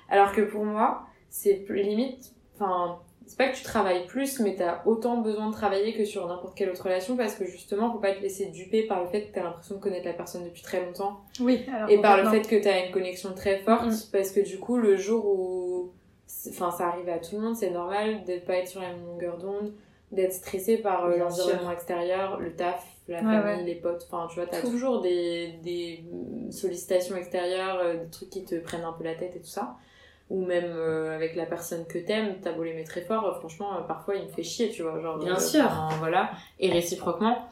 Alors que pour moi, c'est limite, enfin, c'est pas que tu travailles plus, mais t'as autant besoin de travailler que sur n'importe quelle autre relation parce que justement, faut pas te laisser duper par le fait que t'as l'impression de connaître la personne depuis très longtemps Oui, alors et par le fait que tu as une connexion très forte Mhm. parce que du coup le jour où enfin ça arrive à tout le monde c'est normal d'être pas être sur la même longueur d'onde d'être stressé par euh, l'environnement extérieur le taf la Ouais, famille ouais. les potes enfin tu vois t'as toujours des, des sollicitations extérieures euh, des trucs qui te prennent un peu la tête et tout ça ou même euh, avec la personne que t'aimes t'as beau l'aimer très fort franchement parfois il me fait chier tu vois genre Bien sûr. voilà et réciproquement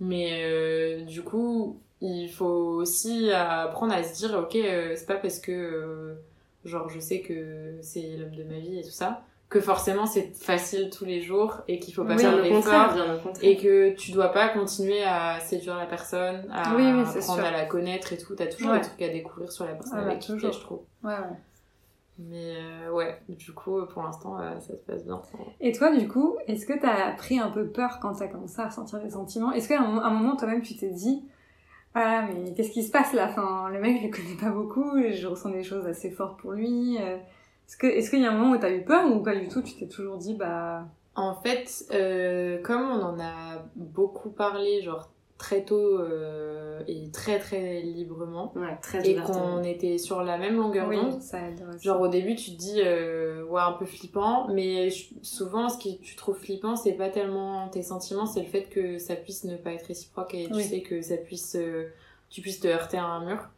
mais du coup il faut aussi apprendre à se dire, ok, c'est pas parce que, genre, je sais que c'est l'homme de ma vie et tout ça, que forcément c'est facile tous les jours et qu'il faut pas Oui, faire contraire. et que tu dois pas continuer à séduire la personne, à Oui, oui, apprendre à la connaître et tout. T'as toujours Ouais. des trucs à découvrir sur la personne avec qui je trouve. Ouais, ouais. Mais euh, ouais, du coup, pour l'instant, euh, ça se passe bien. Et toi, du coup, est-ce que t'as pris un peu peur quand t'as commencé à ressentir des sentiments? Est-ce qu'à un, moment- un moment, toi-même, tu t'es dit Ah, mais qu'est-ce qui se passe là? Enfin, le mec, je le connais pas beaucoup, je ressens des choses assez fortes pour lui. euh, Est-ce que, qu'il y a un moment où t'as eu peur ou pas du tout Tu t'es toujours dit Bah. En fait, euh, comme on en a beaucoup parlé, genre très tôt euh, et très très librement, Ouais, très et qu'on était sur la même longueur d'onde, Oui. Genre au début tu te dis euh, ouais un peu flippant mais je- souvent ce qui tu trouves flippant c'est pas tellement tes sentiments c'est le fait que ça puisse ne pas être réciproque et tu Oui. sais que ça puisse euh, tu puisses te heurter à un mur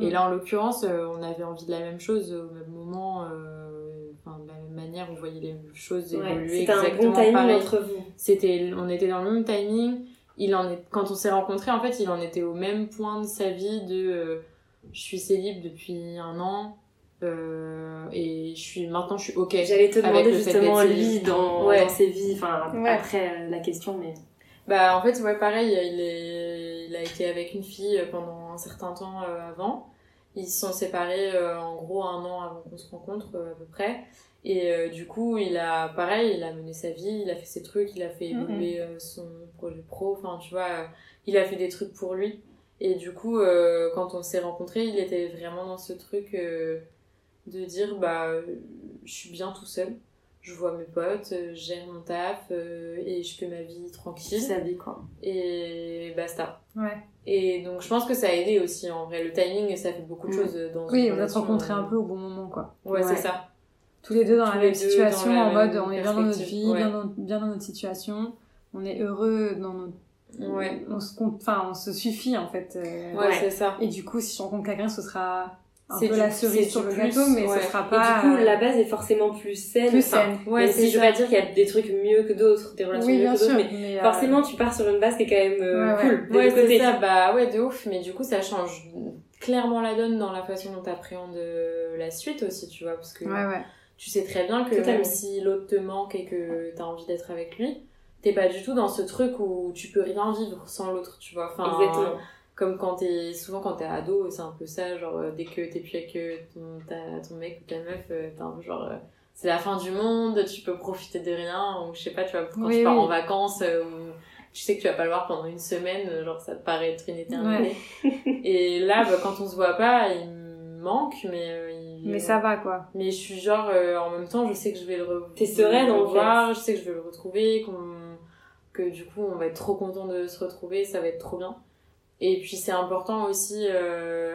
Et là en l'occurrence euh, on avait envie de la même chose au même moment euh, enfin de la même manière on voyait les choses Ouais, évoluer C'était un exactement bon timing pareil entre vous. c'était on était dans le même timing il en est quand on s'est rencontrés en fait il en était au même point de sa vie de euh, je suis célib depuis un an euh, et je suis maintenant je suis ok J'allais te demander justement lui dans, Ouais. dans ses vies, enfin Ouais. après euh, la question, mais bah en fait ouais pareil il est il a été avec une fille pendant un certain temps euh, avant. Ils se sont séparés euh, en gros un an avant qu'on se rencontre euh, à peu près. Et du coup il a pareil il a mené sa vie il a fait ses trucs il a fait évoluer son projet pro enfin tu vois il a fait des trucs pour lui. Et du coup euh, quand on s'est rencontrés il était vraiment dans ce truc euh, de dire bah je suis bien tout seul. Je vois mes potes je gère mon taf euh, et je fais ma vie tranquille. Sa vie quoi. et basta. Ouais. Et donc je pense que ça a aidé aussi en vrai le timing ça fait beaucoup de Mm. choses dans Oui, êtes relation, rencontrés euh, un peu au bon moment, quoi. ouais, Ouais. c'est ça Tous les deux dans Tous la même situation, la en mode on est bien dans notre vie, ouais. bien, dans, bien dans notre situation, on est heureux dans notre. ouais On se, compte- enfin, on se suffit en fait. euh, ouais, c'est ça Et du coup, si je rencontre quelqu'un, ce sera C'est la cerise sur le plus, gâteau, mais ouais. ce sera Et pas. du coup, euh, la base est forcément plus saine. plus Enfin, saine. ouais même c'est si je veux ça. pas dire qu'il y a des trucs mieux que d'autres, des relations Oui, mieux bien que d'autres, sûr. mais mais, euh, forcément tu pars sur une base qui est quand même euh, Ouais, ouais. cool. des ouais deux c'est côtés. ça bah ouais de ouf mais du coup ça change clairement la donne dans la façon dont t'appréhendes euh, la suite aussi tu vois parce que Ouais, ouais. tu sais très bien que Totalement. même si l'autre te manque et que t'as envie d'être avec lui t'es pas du tout dans ce truc où tu peux rien vivre sans l'autre tu vois enfin Exactement. Comme quand t'es souvent quand t'es ado c'est un peu ça genre euh, dès que t'es plus avec euh, ton, ton mec ou ta meuf euh, t'es un peu genre c'est la fin du monde tu peux profiter de rien ou je sais pas tu vois quand Oui, tu pars oui. en vacances ou tu sais que tu vas pas le voir pendant une semaine genre ça te paraît être une éternité et là bah, quand on se voit pas il me manque mais euh, il- Mais ça va quoi. mais je suis genre euh, en même temps je sais que je vais le re- T'es sereine, en revoir je sais que je vais le retrouver qu'on que du coup on va être trop content de se retrouver ça va être trop bien et puis c'est important aussi euh,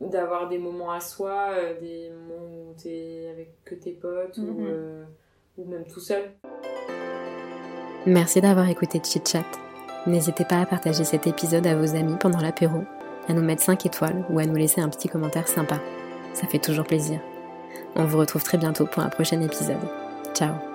d'avoir des moments à soi euh, des moments où t'es avec que tes potes ou, Mhm. euh, ou même tout seul Merci d'avoir écouté Chit Chat. N'hésitez pas à partager cet épisode à vos amis pendant l'apéro, à nous mettre 5 étoiles ou à nous laisser un petit commentaire sympa. Ça fait toujours plaisir. On vous retrouve très bientôt pour un prochain épisode. Ciao